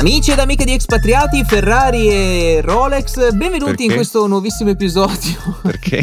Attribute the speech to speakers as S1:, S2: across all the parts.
S1: Amici ed amiche di Expatriati, Ferrari e Rolex, benvenuti
S2: Perché?
S1: in questo nuovissimo episodio.
S2: Perché?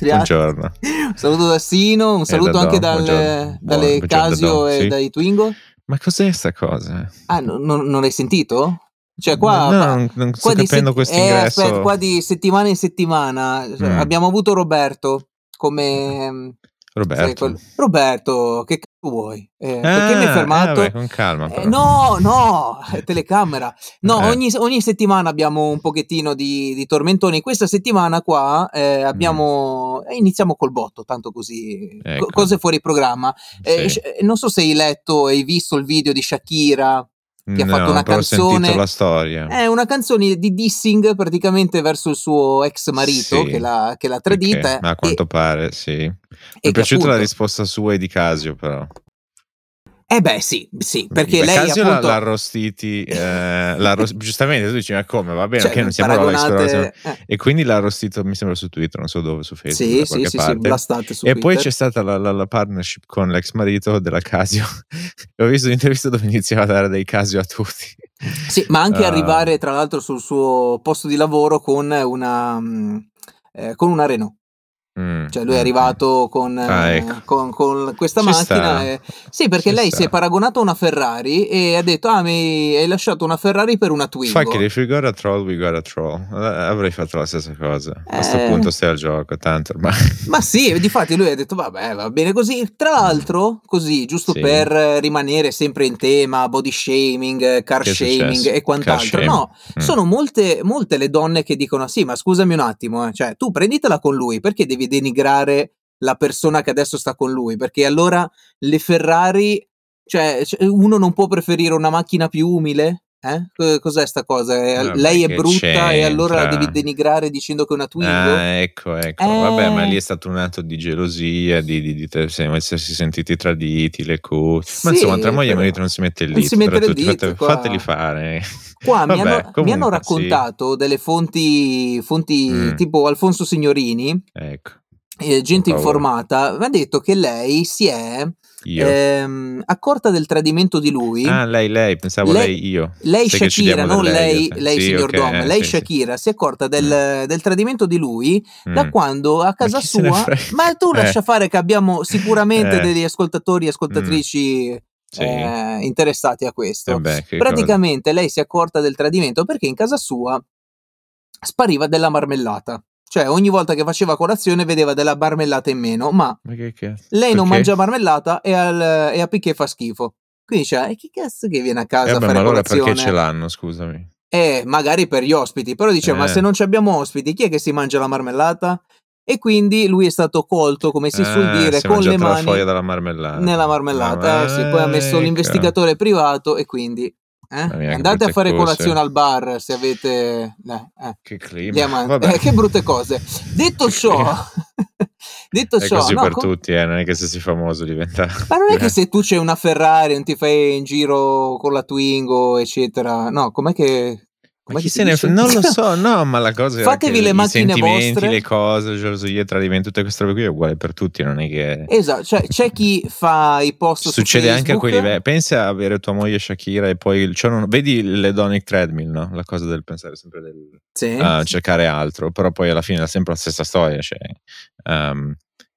S2: Buongiorno.
S1: Un saluto da Sino, un saluto
S2: da
S1: anche
S2: Dom,
S1: dal-
S2: buongiorno.
S1: dalle
S2: Buon- buongiorno
S1: Casio
S2: da Dom,
S1: e
S2: sì.
S1: dai Twingo.
S2: Ma cos'è sta cosa?
S1: Ah, no- no- non hai sentito? Cioè, qua.
S2: no, non, non sto
S1: qua
S2: capendo
S1: set-
S2: questo
S1: eh,
S2: ingresso.
S1: aspetta, qua di settimana in settimana cioè,
S2: Mm.
S1: abbiamo avuto Roberto come.
S2: Roberto.
S1: Roberto, che cazzo vuoi? Eh, perché mi hai
S2: Ah,
S1: fermato?
S2: eh, vabbè, con calma.
S1: Eh, no, no, telecamera. No,
S2: Eh.
S1: ogni, ogni settimana abbiamo un pochettino di, di tormentoni. Questa settimana qua eh, abbiamo. eh, iniziamo col botto, tanto così. co-
S2: Ecco.
S1: cose fuori programma. Eh,
S2: Sì.
S1: non so se hai letto e hai visto il video di Shakira. Che ha
S2: No,
S1: fatto una canzone-
S2: la storia.
S1: È una canzone di dissing praticamente verso il suo ex marito
S2: Sì.
S1: che, l'ha, che l'ha
S2: Perché?
S1: tradita.
S2: Ma a quanto
S1: e,
S2: pare, sì. Mi è piaciuta la
S1: appunto-
S2: risposta sua e di Casio, però.
S1: Eh beh, sì, sì, perché
S2: Beh,
S1: lei
S2: Casio
S1: appunto.
S2: l'ha arrostiti. eh, l'ha arros- giustamente tu dici, ma come? Va bene,
S1: cioè,
S2: non siamo Rolex, però
S1: paragonate-
S2: siamo-
S1: eh.
S2: E quindi l'ha arrostito, mi sembra su Twitter, non so dove, su Facebook.
S1: Sì, sì, sì, sì,
S2: parte.
S1: blastate su
S2: E poi
S1: Twitter.
S2: c'è stata la, la- la partnership con l'ex marito della Casio. Ho visto un'intervista dove iniziava a dare dei Casio a tutti.
S1: Sì, ma anche
S2: Ah.
S1: arrivare tra l'altro sul suo posto di lavoro con una, mm, eh, con una Renault.
S2: Mm,
S1: Cioè lui è
S2: mm,
S1: arrivato con,
S2: Ah,
S1: eh,
S2: ecco.
S1: con, con questa
S2: Ci
S1: macchina. e- Sì, perché
S2: Ci
S1: lei
S2: sta.
S1: si è paragonato a una Ferrari e ha detto: Ah, mi hai lasciato una Ferrari per una Twingo.
S2: Fuck it, if we got a troll, we got a troll. Eh, Avrei fatto la stessa cosa. A questo
S1: Eh.
S2: punto stai al gioco, tanto ormai.
S1: Ma sì, difatti lui ha detto: Vabbè, va bene così. Tra l'altro, così, giusto
S2: Sì.
S1: per rimanere sempre in tema, body shaming, car
S2: Che
S1: shaming e quant'altro.
S2: Car.
S1: No,
S2: Mm.
S1: sono molte, molte le donne che dicono: Sì, ma scusami un attimo, eh, cioè tu prenditela con lui, perché devi denigrare la persona che adesso sta con lui? Perché allora le Ferrari, cioè, uno non può preferire una macchina più umile? Eh? Co- Cos'è sta cosa? Eh,
S2: Vabbè,
S1: Lei è brutta e allora la
S2: c'entra?
S1: devi denigrare dicendo che è una Twingo?
S2: Ah, ecco, ecco.
S1: Eh.
S2: Vabbè, ma lì è stato un atto di gelosia, di, di, di se- essersi sentiti traditi, le cose. Ma
S1: Sì,
S2: insomma, tra moglie e marito non si mette il
S1: non si mette
S2: tutti,
S1: dito,
S2: fate- fateli fare.
S1: Qua mi,
S2: Vabbè,
S1: hanno, mi
S2: comunque,
S1: hanno
S2: sì.
S1: raccontato delle fonti, fonti
S2: Mm.
S1: tipo Alfonso Signorini,
S2: Ecco,
S1: eh, gente informata, mi ha detto che lei si è. Ehm, accorta del tradimento di lui.
S2: ah, lei, lei, pensavo
S1: lei-
S2: lei, io.
S1: Lei
S2: Sai
S1: Shakira, non lei,
S2: io.
S1: lei
S2: Sì,
S1: signor
S2: ok,
S1: Dom,
S2: eh,
S1: lei
S2: sì, sì.
S1: Shakira si è accorta del, del tradimento di lui da
S2: Mm.
S1: quando a casa
S2: ne
S1: sua, ma tu lascia
S2: Eh.
S1: fare che abbiamo sicuramente
S2: Eh.
S1: degli ascoltatori e ascoltatrici
S2: Sì.
S1: eh, interessati a questo.
S2: Eh beh,
S1: Praticamente lei si è accorta del tradimento perché in casa sua spariva della marmellata. Cioè, ogni volta che faceva colazione vedeva della marmellata in meno, ma?
S2: Ma che cazzo?
S1: lei non
S2: Perché?
S1: mangia marmellata e, al, e a picché fa schifo. Quindi dice, e che cazzo che viene a casa
S2: Eh
S1: a
S2: beh,
S1: fare
S2: ma allora
S1: colazione?
S2: perché ce l'hanno, scusami?
S1: Eh, magari per gli ospiti, però dice, ma
S2: Eh.
S1: se non ci abbiamo ospiti, chi è che si mangia la marmellata? E quindi lui è stato colto, come si suol
S2: Ah,
S1: dire,
S2: si
S1: con le
S2: mangiata la
S1: mani
S2: foglia della marmellata.
S1: nella marmellata. Eh, sì, poi ha messo
S2: ecco.
S1: l'investigatore privato e quindi eh, andate a fare
S2: cose.
S1: colazione al bar se avete... eh, eh,
S2: Che clima.
S1: Eh, che brutte cose. Detto ciò, detto
S2: È
S1: ciò,
S2: così
S1: no,
S2: per
S1: com-
S2: tutti, eh, non è che se sei famoso diventa...
S1: ma non è che se tu c'hai una Ferrari, non ti fai in giro con la Twingo, eccetera. No, com'è che...
S2: Ma chi se ne frega? Non lo so, no, ma la cosa è
S1: Fatevi le
S2: i
S1: macchine
S2: sentimenti,
S1: vostre.
S2: le cose, gelosia, tradimento, tutte queste robe qui è uguale per tutti, non è che...
S1: Esatto, cioè c'è chi fa i post su
S2: Succede anche a quei livelli. Pensa a avere tua moglie Shakira e poi cioè, non- vedi l'edonic treadmill, no? La cosa del pensare sempre del
S1: Sì.
S2: a cercare altro, però poi alla fine è sempre la stessa storia. Cioè, um,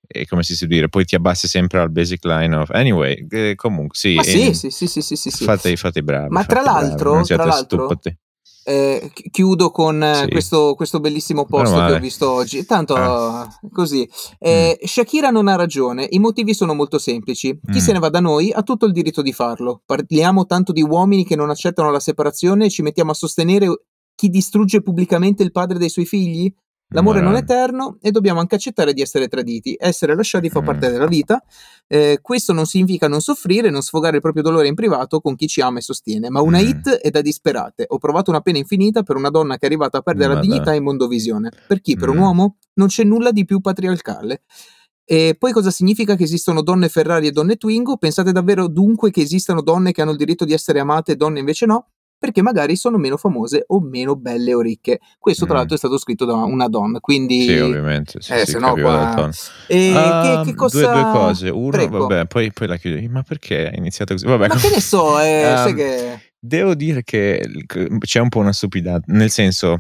S2: e come si può dire, poi ti abbassi sempre al basic line of anyway. eh, comunque, sì, eh,
S1: sì, sì, sì, sì, sì, sì.
S2: Fate, fate i bravi.
S1: Ma tra
S2: bravi,
S1: l'altro-
S2: siate
S1: tra l'altro,
S2: stupidi.
S1: Eh, chi- chiudo con eh,
S2: Sì.
S1: questo, questo bellissimo post
S2: Meno
S1: che ho visto oggi. Tanto
S2: Ah.
S1: così. Eh, Shakira non ha ragione, i motivi sono molto semplici. Chi
S2: Mm.
S1: se ne va da noi ha tutto il diritto di farlo. Parliamo tanto di uomini che non accettano la separazione e ci mettiamo a sostenere chi distrugge pubblicamente il padre dei suoi figli? L'amore non è eterno e dobbiamo anche accettare di essere traditi. Essere lasciati fa
S2: Mm.
S1: parte della vita. Eh, questo non significa non soffrire, non sfogare il proprio dolore in privato con chi ci ama e sostiene, ma una
S2: Mm.
S1: hit è da disperate. Ho provato una pena infinita per una donna che è arrivata a perdere la dignità in mondovisione. Per chi? Per un
S2: Mm.
S1: uomo? Non c'è nulla di più patriarcale. E poi cosa significa che esistono donne Ferrari e donne Twingo? Pensate davvero dunque che esistano donne che hanno il diritto di essere amate e donne invece no? Perché magari sono meno famose o meno belle o ricche. Questo, tra
S2: Mm.
S1: l'altro, è stato scritto da una donna. Quindi.
S2: Sì, ovviamente. Sì,
S1: Eh,
S2: sì,
S1: se no qua-
S2: dal tono.
S1: E
S2: Ah,
S1: che, che cosa.
S2: due, due cose. Uno,
S1: Prego.
S2: vabbè, poi, poi la chiudi. Ma perché hai iniziato così? Vabbè,
S1: Ma che ne so, eh,
S2: Ehm,
S1: sai che.
S2: Devo dire che c'è un po' una stupidata, nel senso,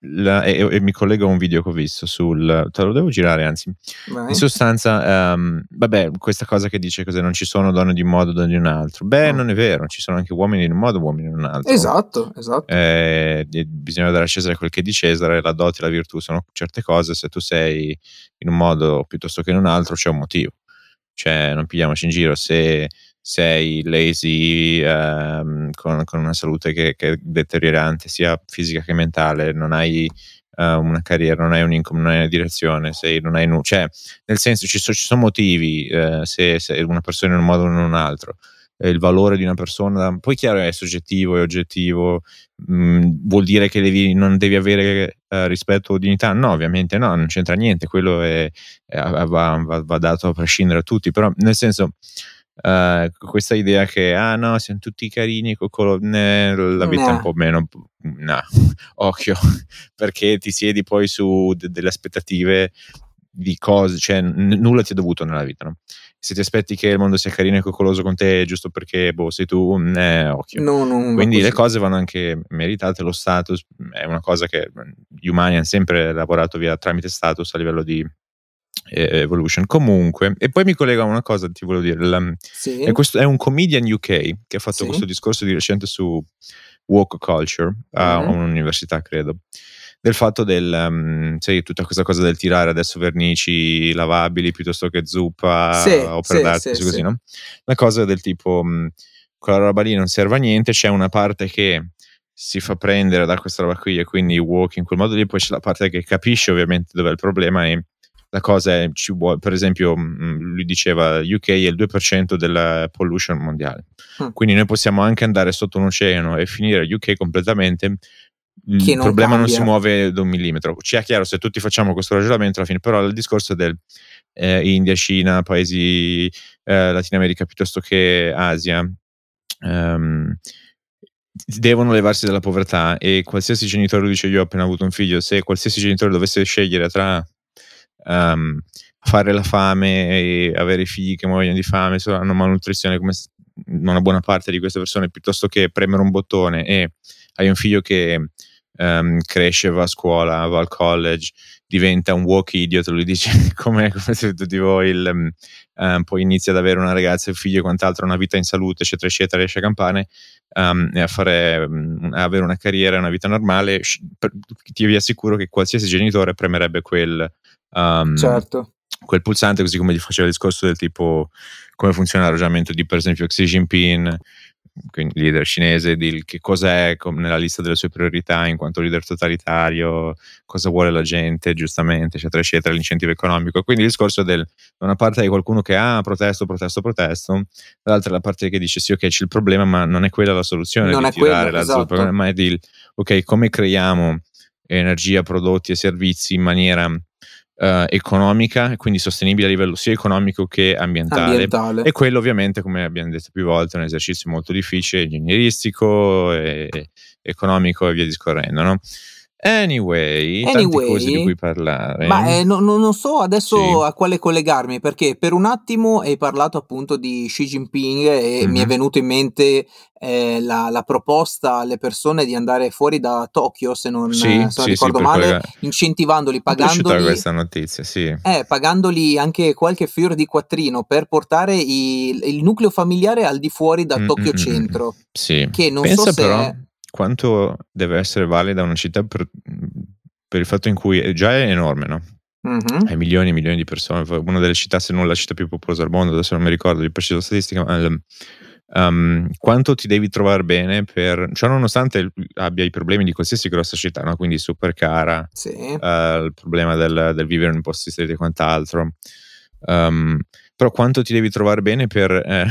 S2: la, e, e, mi collego a un video che ho visto sul, te lo devo girare anzi,
S1: Vai.
S2: in sostanza, um, vabbè, questa cosa che dice che non ci sono donne di un modo, donne di un altro, beh,
S1: Mm.
S2: non è vero, ci sono anche uomini in un modo, uomini in un altro.
S1: Esatto, esatto.
S2: Eh, bisogna dare a Cesare quel che è di Cesare, la dote e la virtù sono certe cose, se tu sei in un modo piuttosto che in un altro c'è un motivo, cioè non pigliamoci in giro, se sei lazy, ehm, con, con una salute che, che è deteriorante sia fisica che mentale, non hai eh, una carriera, non hai un income, non hai una direzione, sei, non hai nu- cioè nel senso ci, so- ci sono motivi eh, se, se una persona in un modo o in un altro eh, il valore di una persona, poi chiaro è soggettivo e oggettivo, mh, vuol dire che devi, non devi avere eh, rispetto o dignità? No, ovviamente no, non c'entra niente, quello è, è- va, va- va dato a prescindere da tutti, però nel senso eh, questa idea che ah no, siamo tutti carini, coccolo, né, la vita è un po' meno, no, occhio, perché ti siedi poi su de- delle aspettative di cose, cioè n- nulla ti è dovuto nella vita, no? Se ti aspetti che il mondo sia carino e coccoloso con te giusto perché boh, sei tu, eh, occhio.
S1: No, va
S2: Quindi le cose vanno anche meritate, lo status è una cosa che gli umani hanno sempre lavorato via tramite status a livello di evolution. Comunque, e poi mi collego a una cosa, ti volevo dire, la-
S1: Sì.
S2: è, questo, è un comedian UK che ha fatto
S1: Sì.
S2: questo discorso di recente su woke culture a
S1: Mhm.
S2: un'università, credo. Del fatto del, um, sai, tutta questa cosa del tirare adesso vernici lavabili piuttosto che zuppa,
S1: Sì,
S2: opere
S1: sì,
S2: d'arte,
S1: sì,
S2: così,
S1: sì.
S2: no? La cosa del tipo, mh, quella roba lì non serve a niente, c'è una parte che si fa prendere da questa roba qui e quindi woke in quel modo lì, poi c'è la parte che capisce ovviamente dov'è il problema e la cosa è, ci vuole, per esempio, mh, lui diceva UK è il 2% della pollution mondiale.
S1: Mm.
S2: Quindi noi possiamo anche andare sotto un oceano e finire UK completamente. Il
S1: Che non
S2: problema non si
S1: cambia.
S2: muove da un millimetro. Ci è chiaro se tutti facciamo questo ragionamento alla fine, però il discorso del eh, India, Cina, paesi eh, Latino America piuttosto che Asia, ehm, devono levarsi dalla povertà e qualsiasi genitore lo dice io ho appena avuto un figlio se qualsiasi genitore dovesse scegliere tra ehm, fare la fame e avere figli che muoiono di fame solo hanno malnutrizione come una buona parte di queste persone piuttosto che premere un bottone e hai un figlio che ehm, cresce, va a scuola, va al college, diventa un walk idiot, lui dice come, se tutti voi il, ehm, poi inizia ad avere una ragazza, un figlio e quant'altro, una vita in salute, eccetera, eccetera, riesce a campane ehm, e a fare, mm, a avere una carriera, una vita normale, ti vi assicuro che qualsiasi genitore premerebbe quel, ehm,
S1: Certo.
S2: quel pulsante, così come gli faceva il discorso del tipo come funziona il ragionamento di per esempio Xi Jinping, quindi leader cinese, di che cos'è nella lista delle sue priorità in quanto leader totalitario, cosa vuole la gente, giustamente, eccetera, eccetera, l'incentivo economico. Quindi il discorso del da una parte hai qualcuno che ah, protesto, protesto, protesto, dall'altra la parte che dice sì, ok, c'è il problema, ma non è quella la soluzione
S1: Non
S2: di
S1: è quello,
S2: tirare la
S1: esatto.
S2: zuppa, ma è di ok, come creiamo energia, prodotti e servizi in maniera eh, economica, quindi sostenibile a livello sia economico che ambientale.
S1: Ambientale.
S2: E quello ovviamente, come abbiamo detto più volte, è un esercizio molto difficile, ingegneristico, e, economico e via discorrendo, no? Anyway,
S1: Anyway,
S2: cose di cui parlare.
S1: Ma eh, no- no- non so adesso
S2: Sì.
S1: a quale collegarmi, perché per un attimo hai parlato appunto di Xi Jinping e mi è
S2: Mhm.
S1: venuto in mente eh, la, la proposta alle persone di andare fuori da Tokyo, se non,
S2: Sì,
S1: se
S2: sì,
S1: ricordo male,
S2: collega-
S1: incentivandoli, pagandoli,
S2: questa notizia, sì.
S1: eh, pagandoli anche qualche fior di quattrino per portare i- il nucleo familiare al di fuori da
S2: Mm,
S1: Tokyo
S2: mm, mm, mm.
S1: Centro.
S2: Sì.
S1: Che non
S2: Pensa
S1: so se
S2: però quanto deve essere valida una città per, per il fatto in cui è- già è enorme, no?
S1: Mhm.
S2: Hai milioni e milioni di persone, una delle città, se non la città più popolosa al mondo, adesso non mi ricordo di precisa statistica, ma um, quanto ti devi trovare bene per, cioè nonostante abbia i problemi di qualsiasi grossa città, no? quindi super cara,
S1: Sì.
S2: eh, il problema del, del vivere in posti stretti e quant'altro, Um, però quanto ti devi trovare bene per eh,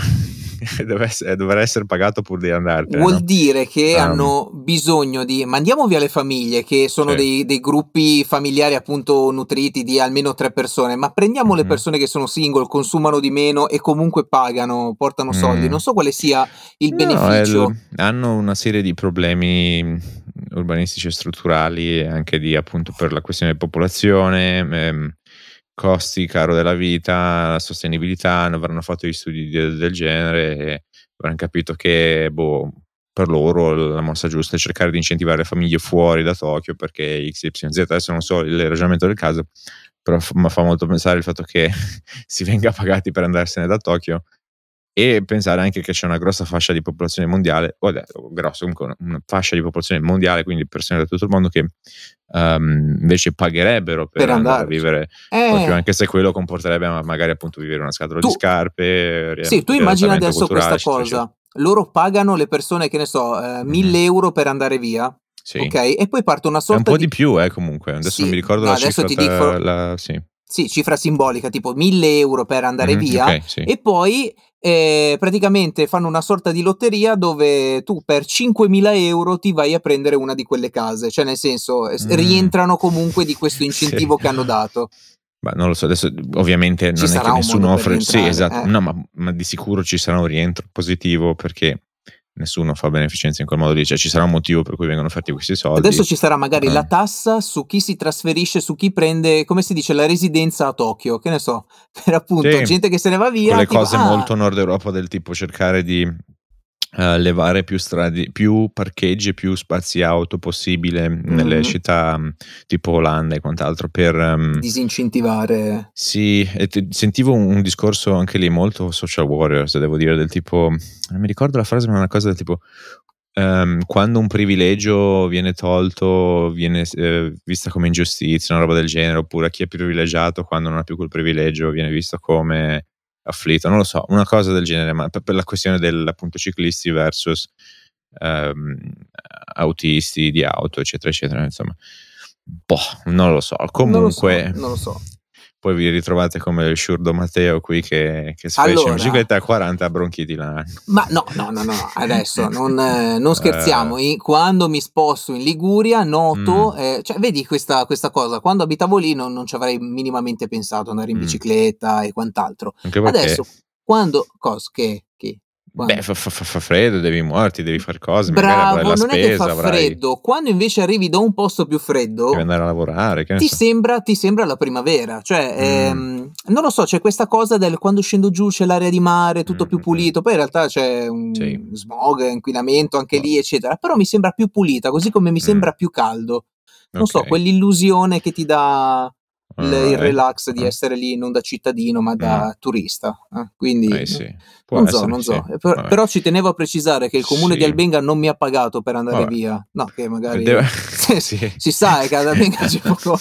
S2: essere- dover essere pagato pur di andartene,
S1: Vuol
S2: no?
S1: dire che
S2: Um,
S1: hanno bisogno di mandiamo via le famiglie, che sono
S2: Sì.
S1: dei, dei gruppi familiari appunto nutriti di almeno tre persone, ma prendiamo le
S2: Mhm.
S1: persone che sono single, consumano di meno e comunque pagano, portano soldi.
S2: Mm.
S1: Non so quale sia il
S2: No, è
S1: beneficio.
S2: il- hanno una serie di problemi urbanistici e strutturali, anche di appunto per la questione di popolazione, ehm, costi, caro della vita, la sostenibilità, avranno fatto gli studi di- del genere e avranno capito che boh, per loro la mossa giusta è cercare di incentivare le famiglie fuori da Tokyo perché XYZ, adesso non so il ragionamento del caso, però mi fa molto pensare il fatto che si venga pagati per andarsene da Tokyo e pensare anche che c'è una grossa fascia di popolazione mondiale, o grosso, comunque una fascia di popolazione mondiale, quindi persone da tutto il mondo che um, invece pagherebbero per, per andare a vivere eh. Tokyo, anche se quello comporterebbe magari appunto vivere una scatola tu, di scarpe.
S1: Sì, tu immagina adesso questa cosa loro pagano le persone, che ne so, eh, 1000 mm. euro per andare via. Sì. Ok, e poi parte una sorta
S2: di... un po'
S1: di,
S2: di più, eh, comunque. Adesso sì. non mi ricordo no, la cifra. Ti dico... la... sì.
S1: sì. cifra simbolica, tipo 1000 euro per andare mm, via. Okay, sì. E poi eh, praticamente fanno una sorta di lotteria dove tu per 5.000 euro ti vai a prendere una di quelle case. Cioè, nel senso, mm. rientrano comunque di questo incentivo che hanno dato.
S2: Ma non lo so, adesso ovviamente
S1: ci
S2: non è che nessuno offre. Sì, esatto. Eh. No, ma, ma, di sicuro ci sarà un rientro positivo perché nessuno fa beneficenza in quel modo lì, cioè ci sarà un motivo per cui vengono offerti questi soldi.
S1: Adesso ci sarà magari eh. la tassa su chi si trasferisce, su chi prende, come si dice, la residenza a Tokyo, che ne so, per appunto sì. gente che se ne va via.
S2: Tipo, cose ah, molto nord Europa del tipo cercare di Uh, levare più strade, più parcheggi e più spazi auto possibile mm. nelle città um, tipo Olanda e quant'altro per um,
S1: disincentivare.
S2: Sì, te, sentivo un, un, discorso anche lì molto social warriors, devo dire, del tipo, non mi ricordo la frase, ma è una cosa del tipo um, quando un privilegio viene tolto, viene eh, vista come ingiustizia, una roba del genere, oppure chi è privilegiato quando non ha più quel privilegio viene visto come afflitto, non lo so, una cosa del genere, ma per, per la questione dell'appunto ciclisti versus um, autisti di auto, eccetera, eccetera, insomma, boh, non lo so, comunque...
S1: Non lo so. Non lo so
S2: poi vi ritrovate come il sciurdo Matteo qui che, che sfreccia allora, in bicicletta a 40 bronchiti là.
S1: Ma no, no, no, no, adesso non, non scherziamo. Uh, quando mi sposto in Liguria noto, mm. eh, cioè vedi questa, questa, cosa, quando abitavo lì non, non ci avrei minimamente pensato andare in mm. bicicletta e quant'altro. Adesso, quando, cosa, che,
S2: Beh, fa, fa, fa, freddo, devi muoverti, devi fare cose.
S1: Bravo, non
S2: spesa,
S1: è che fa avrai... freddo. Quando invece arrivi da un posto più freddo,
S2: devi andare a lavorare.
S1: Ti, so. sembra, ti, sembra, la primavera. Cioè, mm. ehm, non lo so, c'è questa cosa del quando scendo giù c'è l'area di mare, tutto mm. più pulito. Poi in realtà c'è un sì. smog, inquinamento anche oh. lì, eccetera. Però mi sembra più pulita, così come mi mm. sembra più caldo. Non okay. so, quell'illusione che ti dà il, il relax di eh. essere lì non da cittadino ma da mm. turista. Eh? Quindi
S2: eh sì.
S1: non so, non so. Sì. Per, però ci tenevo a precisare che il comune sì. di Albenga non mi ha pagato per andare Vabbè. via. No, che magari Deve... sì. si sa che ad Albenga c'è poco.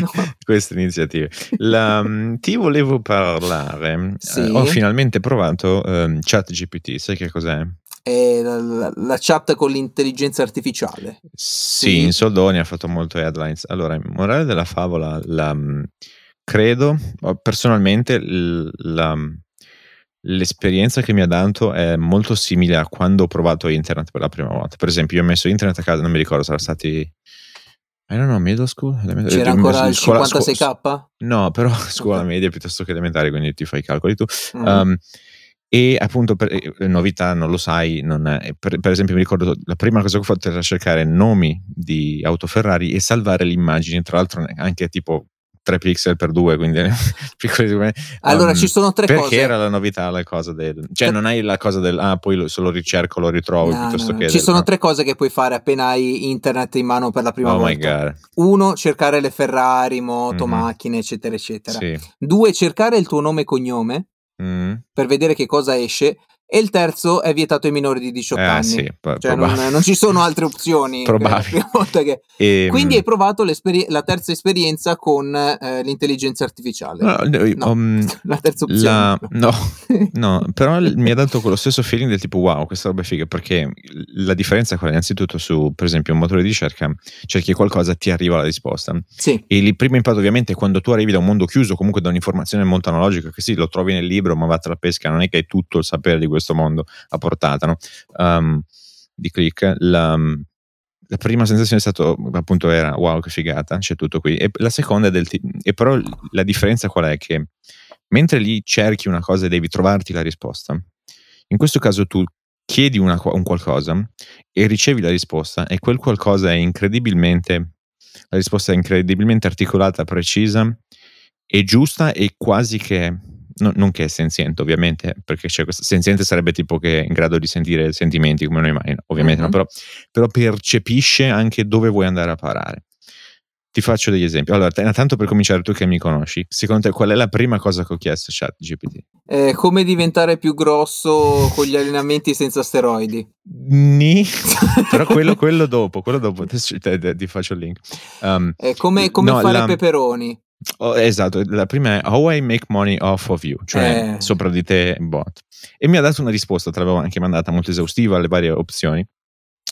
S2: No. Queste iniziative. La, mm, ti volevo parlare. Eh, ho finalmente provato um, ChatGPT, sai che cos'è?
S1: È la, la, chat con l'intelligenza artificiale.
S2: Sì, in soldoni ha fatto molto headlines. Allora, morale della favola, la, mm, credo, personalmente, la, l'esperienza che mi ha dato è molto simile a quando ho provato internet per la prima volta. Per esempio, io ho messo internet a casa, non mi ricordo, sarà stati... I don't know, middle school?
S1: C'era ancora il 56k?
S2: no, però scuola okay. media piuttosto che elementare, quindi ti fai i calcoli tu. Mm. Um, e appunto per eh, novità non lo sai non è, per, per, esempio mi ricordo la prima cosa che ho fatto era cercare nomi di auto Ferrari e salvare le immagini. Tra l'altro anche tipo 3 pixel per 2 quindi piccoli
S1: allora um, ci sono tre
S2: perché
S1: cose.
S2: perché era la novità la cosa del cioè non hai la cosa del ah poi se lo ricerco lo ritrovo no, piuttosto no, no.
S1: che
S2: ci
S1: del, sono tre cose che puoi fare appena hai internet in mano per la prima
S2: oh
S1: volta. Uno cercare le Ferrari moto mm-hmm. macchine eccetera eccetera.
S2: Sì.
S1: due cercare il tuo nome e cognome mm. per vedere che cosa esce. E il terzo è vietato ai minori di 18 eh, anni. Sì, cioè non, non, ci sono altre opzioni. Che... E, ehm Quindi hai provato la terza esperienza con eh, l'intelligenza artificiale.
S2: No, no, um,
S1: la terza opzione.
S2: La... No, no, però mi ha dato quello stesso feeling del tipo wow, questa roba è figa, perché la differenza è quella, innanzitutto su, per esempio, un motore di ricerca, cerchi qualcosa, ti arriva la risposta.
S1: Sì.
S2: E il primo impatto ovviamente è quando tu arrivi da un mondo chiuso, comunque da un'informazione molto analogica, che sì, lo trovi nel libro, ma vattene la pesca, non è che hai tutto il sapere di questo questo mondo a portata no? um, di click. La, la, prima sensazione è stata appunto era wow che figata, c'è tutto qui. E la seconda è del t- e però la differenza qual è? Che mentre lì cerchi una cosa e devi trovarti la risposta, in questo caso tu chiedi una, un qualcosa e ricevi la risposta e quel qualcosa è incredibilmente la risposta è incredibilmente articolata, precisa e giusta e quasi che no, non che è senziente ovviamente, perché c'è questo, senziente sarebbe tipo che è in grado di sentire sentimenti come noi mai, ovviamente, mm-hmm. no, però, però percepisce anche dove vuoi andare a parare. Ti faccio degli esempi. Allora, tanto per cominciare, tu che mi conosci, secondo te qual è la prima cosa che ho chiesto a ChatGPT?
S1: Eh, come diventare più grosso con gli allenamenti senza steroidi?
S2: Ni, però quello, quello, dopo, quello dopo, ti faccio il link.
S1: Um, eh, come, come no, fare la... peperoni?
S2: Oh, esatto, la prima è How I make money off of you, cioè eh. sopra di te bot. E mi ha dato una risposta, te l'avevo anche mandata molto esaustiva alle varie opzioni.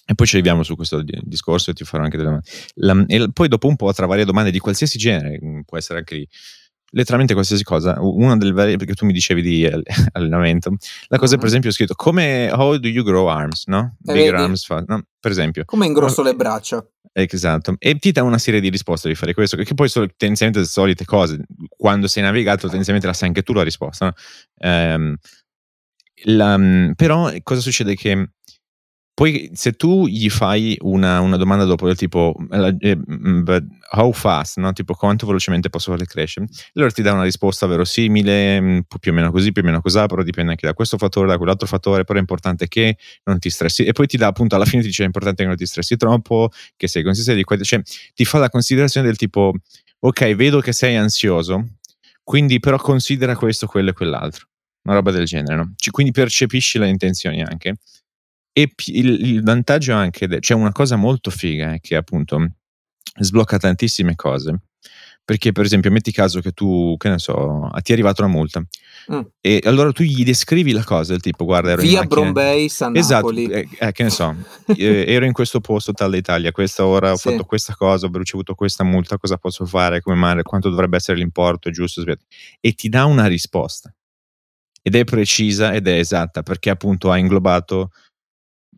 S2: E poi ci arriviamo su questo discorso e ti farò anche delle domande. La, e poi dopo un po' tra varie domande di qualsiasi genere, mm, può essere anche lì, letteralmente qualsiasi cosa. Una delle varie, perché tu mi dicevi di allenamento, la cosa uh-huh. per esempio ho scritto come how do you grow arms, no?
S1: Eh, Bigger arms,
S2: no? per esempio.
S1: Come ingrosso le braccia.
S2: Esatto, e ti dà una serie di risposte di fare questo, che poi sono tendenzialmente le solite cose. Quando sei navigato, tendenzialmente la sai anche tu la risposta. No? Ehm, la, mm, però cosa succede? Che poi se tu gli fai una, una domanda dopo del tipo eh, mm, how fast, no? tipo quanto velocemente posso farle crescere, allora ti dà una risposta verosimile, mm, più o meno così, più o meno così, però dipende anche da questo fattore, da quell'altro fattore, però è importante che non ti stressi e poi ti dà appunto alla fine ti dice è importante che non ti stressi troppo, che sei consistente, cioè ti fa la considerazione del tipo ok, vedo che sei ansioso, quindi però considera questo, quello e quell'altro, una roba del genere, no? quindi percepisci le intenzioni anche e il, il vantaggio anche, c'è una cosa molto figa eh, che appunto sblocca tantissime cose. Perché, per esempio, metti caso che tu, che ne so, ti è arrivata una multa mm. e allora tu gli descrivi la cosa del tipo, guarda, ero
S1: Via
S2: in
S1: Brombay, San
S2: esatto, eh, eh, che ne so, eh, ero in questo posto tal d'Italia, questa ora ho sì. fatto questa cosa, ho ricevuto questa multa, cosa posso fare, come mai, quanto dovrebbe essere l'importo, giusto, e ti dà una risposta. Ed è precisa ed è esatta perché appunto ha inglobato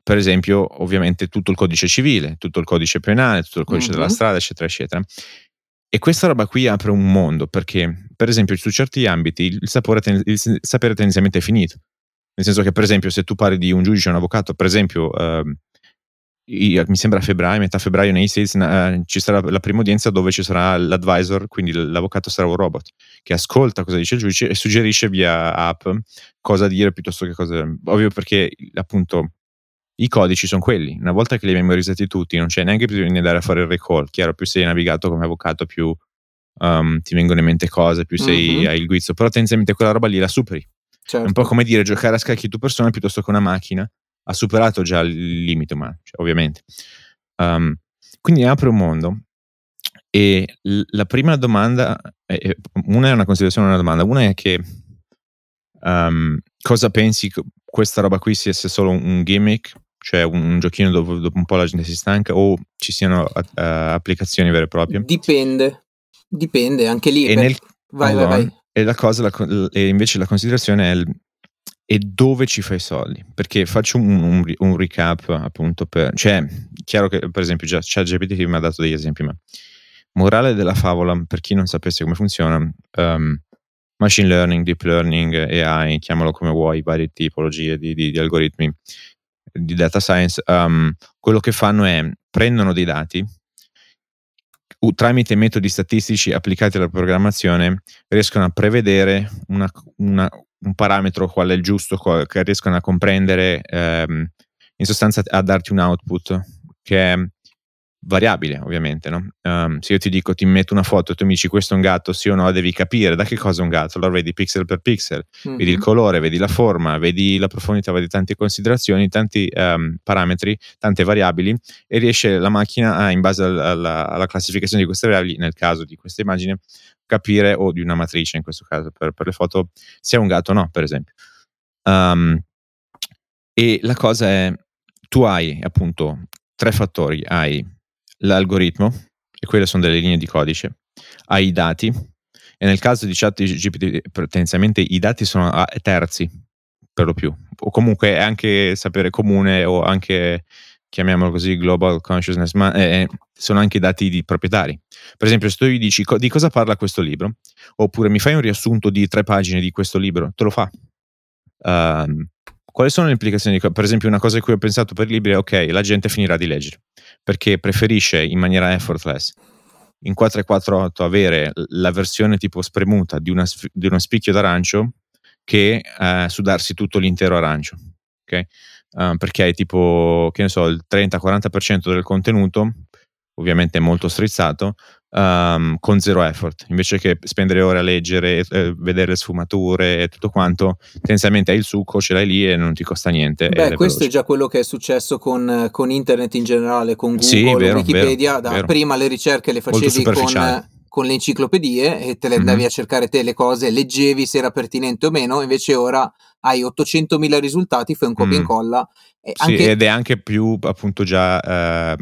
S2: per esempio, ovviamente tutto il codice civile, tutto il codice penale, tutto il codice mm-hmm. della strada, eccetera, eccetera. E questa roba qui apre un mondo perché, per esempio, su certi ambiti il, sapore, il sapere tendenzialmente è finito. Nel senso che, per esempio, se tu parli di un giudice o un avvocato, per esempio, uh, mi sembra a febbraio, metà febbraio nei States uh, ci sarà la prima udienza dove ci sarà l'advisor, quindi l'avvocato sarà un robot che ascolta cosa dice il giudice e suggerisce via app cosa dire piuttosto che cosa. Ovvio perché appunto i codici sono quelli. Una volta che li hai memorizzati tutti, non c'è neanche bisogno di andare a fare il recall. Chiaro, più sei navigato come avvocato, più um, ti vengono in mente cose, più sei, mm-hmm. hai il guizzo. Però tendenzialmente quella roba lì la superi. Certo. È un po' come dire giocare a scacchi tu persona piuttosto che una macchina. Ha superato già il limite, ma cioè, ovviamente. Um, quindi apre un mondo. E la prima domanda, è, una è una considerazione, una domanda. Una è che um, cosa pensi che questa roba qui sia solo un gimmick cioè un, un giochino dove dopo un po' la gente si stanca o ci siano uh, applicazioni vere e proprie?
S1: Dipende, dipende anche lì.
S2: E, per... nel... vai, allora, vai, vai. e la cosa, la, e invece la considerazione è, il, è, dove ci fai i soldi. Perché faccio un, un, un, recap appunto per... Cioè, chiaro che per esempio già ChatGPT mi ha dato degli esempi, ma morale della favola, per chi non sapesse come funziona, um, machine learning, deep learning, AI, chiamalo come vuoi, varie tipologie di, di, di algoritmi di data science, um, quello che fanno è prendono dei dati uh, tramite metodi statistici applicati alla programmazione riescono a prevedere una, una, un parametro qual è il giusto, qual, che riescono a comprendere, um, in sostanza a darti un output che è variabile ovviamente, no? Um, se io ti dico ti metto una foto e tu mi dici questo è un gatto, sì o no, devi capire da che cosa è un gatto, allora vedi pixel per pixel, mm-hmm. vedi il colore, vedi la forma, vedi la profondità, vedi tante considerazioni, tanti um, parametri, tante variabili e riesce la macchina a, in base alla, alla, classificazione di queste variabili, nel caso di questa immagine, capire, o di una matrice in questo caso per, per le foto, se è un gatto o no, per esempio. Um, e la cosa è, tu hai appunto tre fattori, hai l'algoritmo, e quelle sono delle linee di codice, hai i dati, e nel caso di chat GPT potenzialmente i dati sono a terzi, per lo più, o comunque è anche sapere comune o anche, chiamiamolo così, global consciousness, ma eh, sono anche dati di proprietari. Per esempio, se tu gli dici co- di cosa parla questo libro, oppure mi fai un riassunto di tre pagine di questo libro, te lo fa. Um, quali sono le implicazioni? Per esempio, una cosa a cui ho pensato per i libri è ok, la gente finirà di leggere perché preferisce in maniera effortless in 448 avere la versione tipo spremuta di, una, di uno spicchio d'arancio che uh, sudarsi tutto l'intero arancio. Okay? Uh, perché hai tipo, che ne so, il 30-40% del contenuto, ovviamente molto strizzato, um, con zero effort. Invece che spendere ore a leggere, eh, vedere le sfumature e tutto quanto, tendenzialmente hai il succo, ce l'hai lì e non ti costa niente.
S1: Beh, questo è già quello che è successo con, con internet in generale, con Google,
S2: sì, vero,
S1: Wikipedia.
S2: Vero, vero.
S1: Prima le ricerche le facevi con con le enciclopedie e te le andavi mm-hmm. a cercare te le cose, leggevi se era pertinente o meno, invece ora hai 800.000 risultati, fai un copia e mm. incolla.
S2: E sì, anche... ed è anche più appunto già...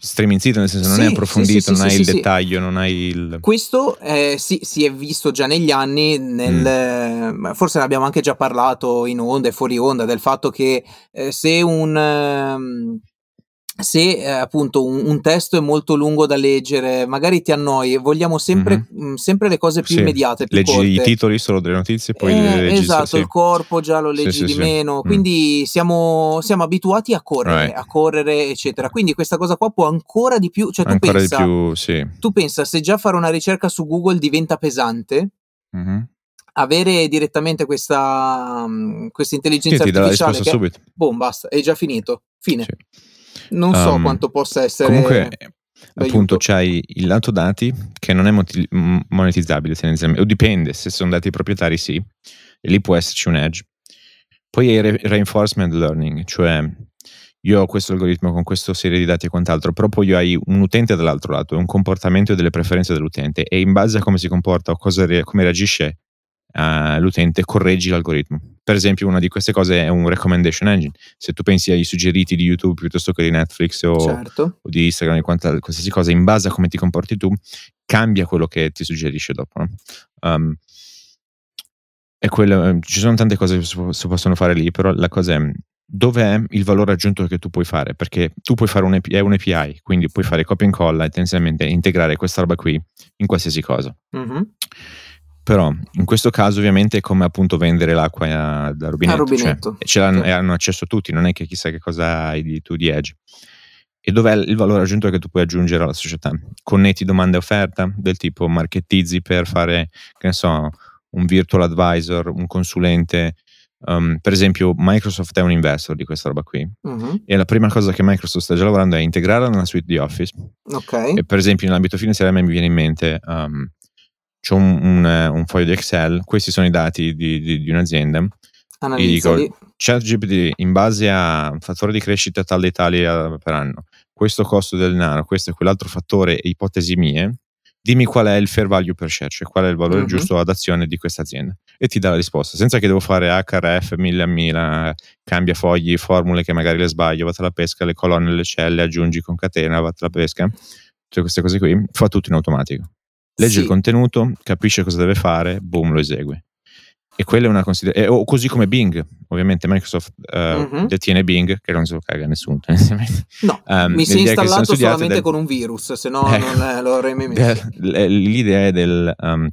S2: Uh, striminzito, nel senso non sì, è approfondito, sì, sì, non hai il dettaglio, non hai il...
S1: Questo eh, si è visto già negli anni, nel, mm. forse ne abbiamo anche già parlato in onda e fuori onda, del fatto che eh, se un... Se eh, appunto un, un, testo è molto lungo da leggere, magari ti annoi, vogliamo sempre, mm-hmm. mh, sempre le cose più sì. immediate. Più
S2: leggi
S1: corte.
S2: i titoli solo delle notizie, poi
S1: eh,
S2: le leggi.
S1: Esatto, sì. il corpo già lo leggi sì, di meno, mm. quindi siamo, siamo, abituati a correre, right. a correre, eccetera. Quindi questa cosa qua può ancora di più, cioè tu
S2: ancora
S1: pensa,
S2: più,
S1: tu pensa se già fare una ricerca su Google diventa pesante.
S2: Mm-hmm
S1: avere direttamente questa, questa intelligenza
S2: sì,
S1: artificiale
S2: risposta subito.
S1: boom basta è già finito fine sì. Non so um, quanto possa essere.
S2: Comunque, appunto, c'hai il lato dati che non è monetizzabile tendenzialmente, o dipende, se sono dati proprietari, sì, e lì può esserci un edge. Poi hai re- reinforcement learning, cioè io ho questo algoritmo con questa serie di dati e quant'altro, però poi hai un utente dall'altro lato, un comportamento e delle preferenze dell'utente e in base a come si comporta o re- come reagisce uh, l'utente correggi l'algoritmo. Per esempio, una di queste cose è un recommendation engine. Se tu pensi ai suggeriti di YouTube piuttosto che di Netflix o,
S1: certo.
S2: o di Instagram, quanta, qualsiasi cosa, in base a come ti comporti tu, cambia quello che ti suggerisce dopo. No? Um, e quello, ci sono tante cose che si possono fare lì, però la cosa è dov'è il valore aggiunto che tu puoi fare? Perché tu puoi fare un API, è un API, quindi puoi fare copia e incolla e tendenzialmente integrare questa roba qui in qualsiasi cosa.
S1: Mm-hmm.
S2: Però in questo caso ovviamente è come appunto vendere l'acqua da rubinetto,
S1: rubinetto.
S2: Cioè, ce l'hanno, sì. hanno accesso tutti, non è che chissà che cosa hai di, tu di Edge. E dov'è il valore aggiunto che tu puoi aggiungere alla società? Connetti domanda e offerta del tipo marketizzi per fare, che ne so, un virtual advisor, un consulente. Um, per esempio, Microsoft è un investor di questa roba qui.
S1: Uh-huh.
S2: E la prima cosa che Microsoft sta già lavorando è integrarla nella suite di Office.
S1: Ok.
S2: E per esempio, nell'ambito finanziario, mi viene in mente um, c'ho un, un, un, foglio di Excel, questi sono i dati di, di, di un'azienda.
S1: E dico,
S2: ChatGPT in base a un fattore di crescita tal e tali per anno, questo costo del denaro, questo e quell'altro fattore e ipotesi mie, dimmi qual è il fair value per share, cioè qual è il valore mm-hmm. giusto ad azione di questa azienda e ti dà la risposta, senza che devo fare HRF, mille a mille, cambia fogli, formule che magari le sbaglio, vado alla pesca, le colonne, le celle, aggiungi concatena, vado alla pesca, tutte queste cose qui, fa tutto in automatico legge sì. il contenuto, capisce cosa deve fare, boom, lo esegue. E quella è una considerazione. O così come Bing, ovviamente Microsoft uh, uh-huh. detiene Bing, che non se lo caga nessuno.
S1: no, um, mi si è installato solamente del... con un virus, se no eh, non lo avrei mai messo.
S2: L'idea è del... Um,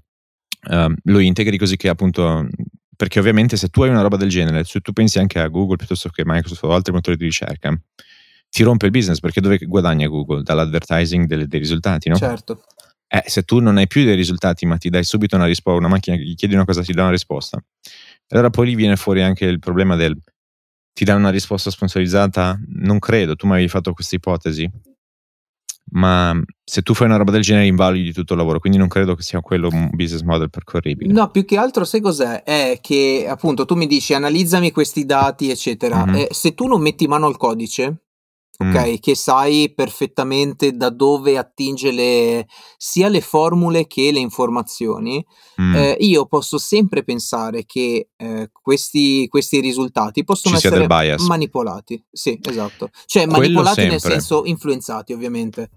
S2: um, lo integri così che appunto perché ovviamente se tu hai una roba del genere, se tu pensi anche a Google piuttosto che Microsoft o altri motori di ricerca, ti rompe il business perché dove guadagna Google? Dall'advertising delle, dei risultati, no?
S1: Certo.
S2: Eh, se tu non hai più dei risultati, ma ti dai subito una risposta, una macchina gli chiedi una cosa, ti dà una risposta. Allora poi lì viene fuori anche il problema del ti dà una risposta sponsorizzata? Non credo, tu mi avevi fatto questa ipotesi. Ma se tu fai una roba del genere invalidi tutto il lavoro, quindi non credo che sia quello un business model percorribile.
S1: No, più che altro sai cos'è? È che appunto tu mi dici analizzami questi dati, eccetera. Mm-hmm. Eh, se tu non metti mano al codice, ok? Mm. Che sai perfettamente da dove attinge le, sia le formule che le informazioni. Mm. Eh, io posso sempre pensare che eh, questi, questi, risultati possono
S2: Ci
S1: essere
S2: manipolati.
S1: Sì, esatto. Cioè Quello manipolati sempre. nel senso influenzati, ovviamente.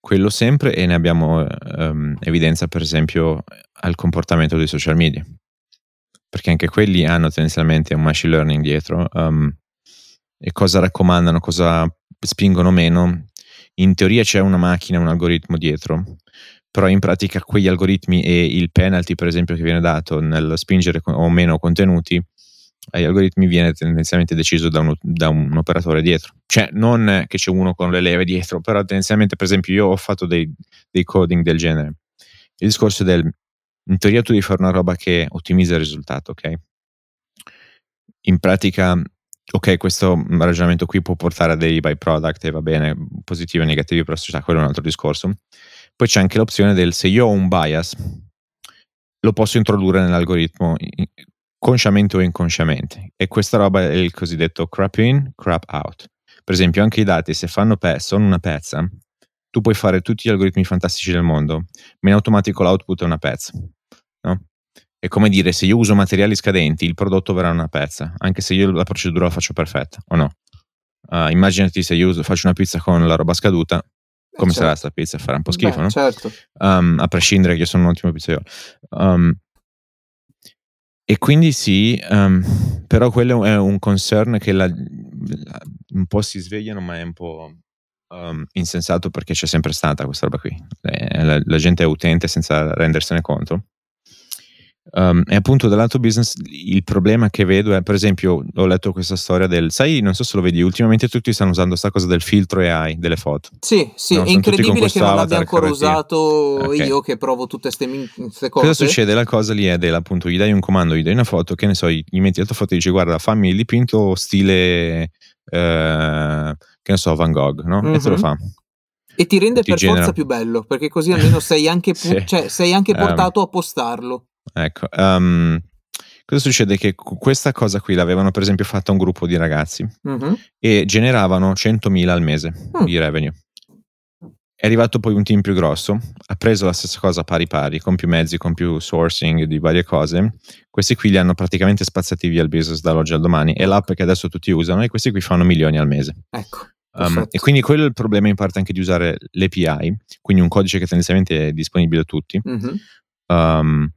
S2: Quello sempre e ne abbiamo um, evidenza per esempio al comportamento dei social media. Perché anche quelli hanno tendenzialmente un machine learning dietro. Um, e cosa raccomandano, cosa spingono meno, in teoria c'è una macchina, un algoritmo dietro, però in pratica quegli algoritmi e il penalty per esempio che viene dato nel spingere o meno contenuti agli algoritmi viene tendenzialmente deciso da un, da un, operatore dietro. Cioè, non che c'è uno con le leve dietro, però tendenzialmente, per esempio, io ho fatto dei, dei coding del genere. Il discorso del in teoria tu devi fare una roba che ottimizza il risultato, ok? In pratica, ok, questo ragionamento qui può portare a dei byproduct e va bene, positivi e negativi per la società, quello è un altro discorso. Poi c'è anche l'opzione del se io ho un bias, lo posso introdurre nell'algoritmo consciamente o inconsciamente. E questa roba è il cosiddetto crap in, crap out. Per esempio, anche i dati, se fanno pe- sono una pezza, tu puoi fare tutti gli algoritmi fantastici del mondo, ma in automatico l'output è una pezza. È come dire, se io uso materiali scadenti, il prodotto verrà una pezza, anche se io la procedura la faccio perfetta, o no? Uh, immaginati se io uso, faccio una pizza con la roba scaduta, come certo. sarà questa pizza? Farà un po' schifo,
S1: Beh,
S2: no?
S1: Certo.
S2: Um, a prescindere che io sono un ottimo pizzaiolo. Um, e quindi sì, um, però quello è un concern che la, la, un po' si svegliano, ma è un po' um, insensato perché c'è sempre stata questa roba qui. Eh, la, la, gente è utente senza rendersene conto. Um, e appunto dall'altro business il problema che vedo è, per esempio, ho letto questa storia del, sai, non so se lo vedi, ultimamente tutti stanno usando questa cosa del filtro AI delle foto.
S1: Sì, sì, no, è incredibile che non l'abbia ancora usato okay. io che provo tutte queste cose.
S2: Cosa succede? La cosa lì è del, appunto, gli dai un comando, gli dai una foto, che ne so, gli metti la tua foto e dici guarda, fammi il dipinto stile, eh, che ne so, Van Gogh, no? Mm-hmm. E te lo mhm. fa.
S1: E ti rende ti per genera... forza più bello, perché così almeno sei anche, pu- sì. cioè, sei anche ehm. portato um, a postarlo.
S2: Ecco, um, cosa succede? Che questa cosa qui l'avevano per esempio fatta un gruppo di ragazzi
S1: mm-hmm.
S2: e generavano 100.000 al mese mm. di revenue. È arrivato poi un team più grosso, ha preso la stessa cosa pari pari, con più mezzi, con più sourcing di varie cose. Questi qui li hanno praticamente spazzati via il business dall'oggi al domani. È l'app che adesso tutti usano e questi qui fanno milioni al mese.
S1: Ecco.
S2: Um, e quindi quello è il problema in parte anche di usare l'API, quindi un codice che tendenzialmente è disponibile a tutti.
S1: Mm-hmm.
S2: Um,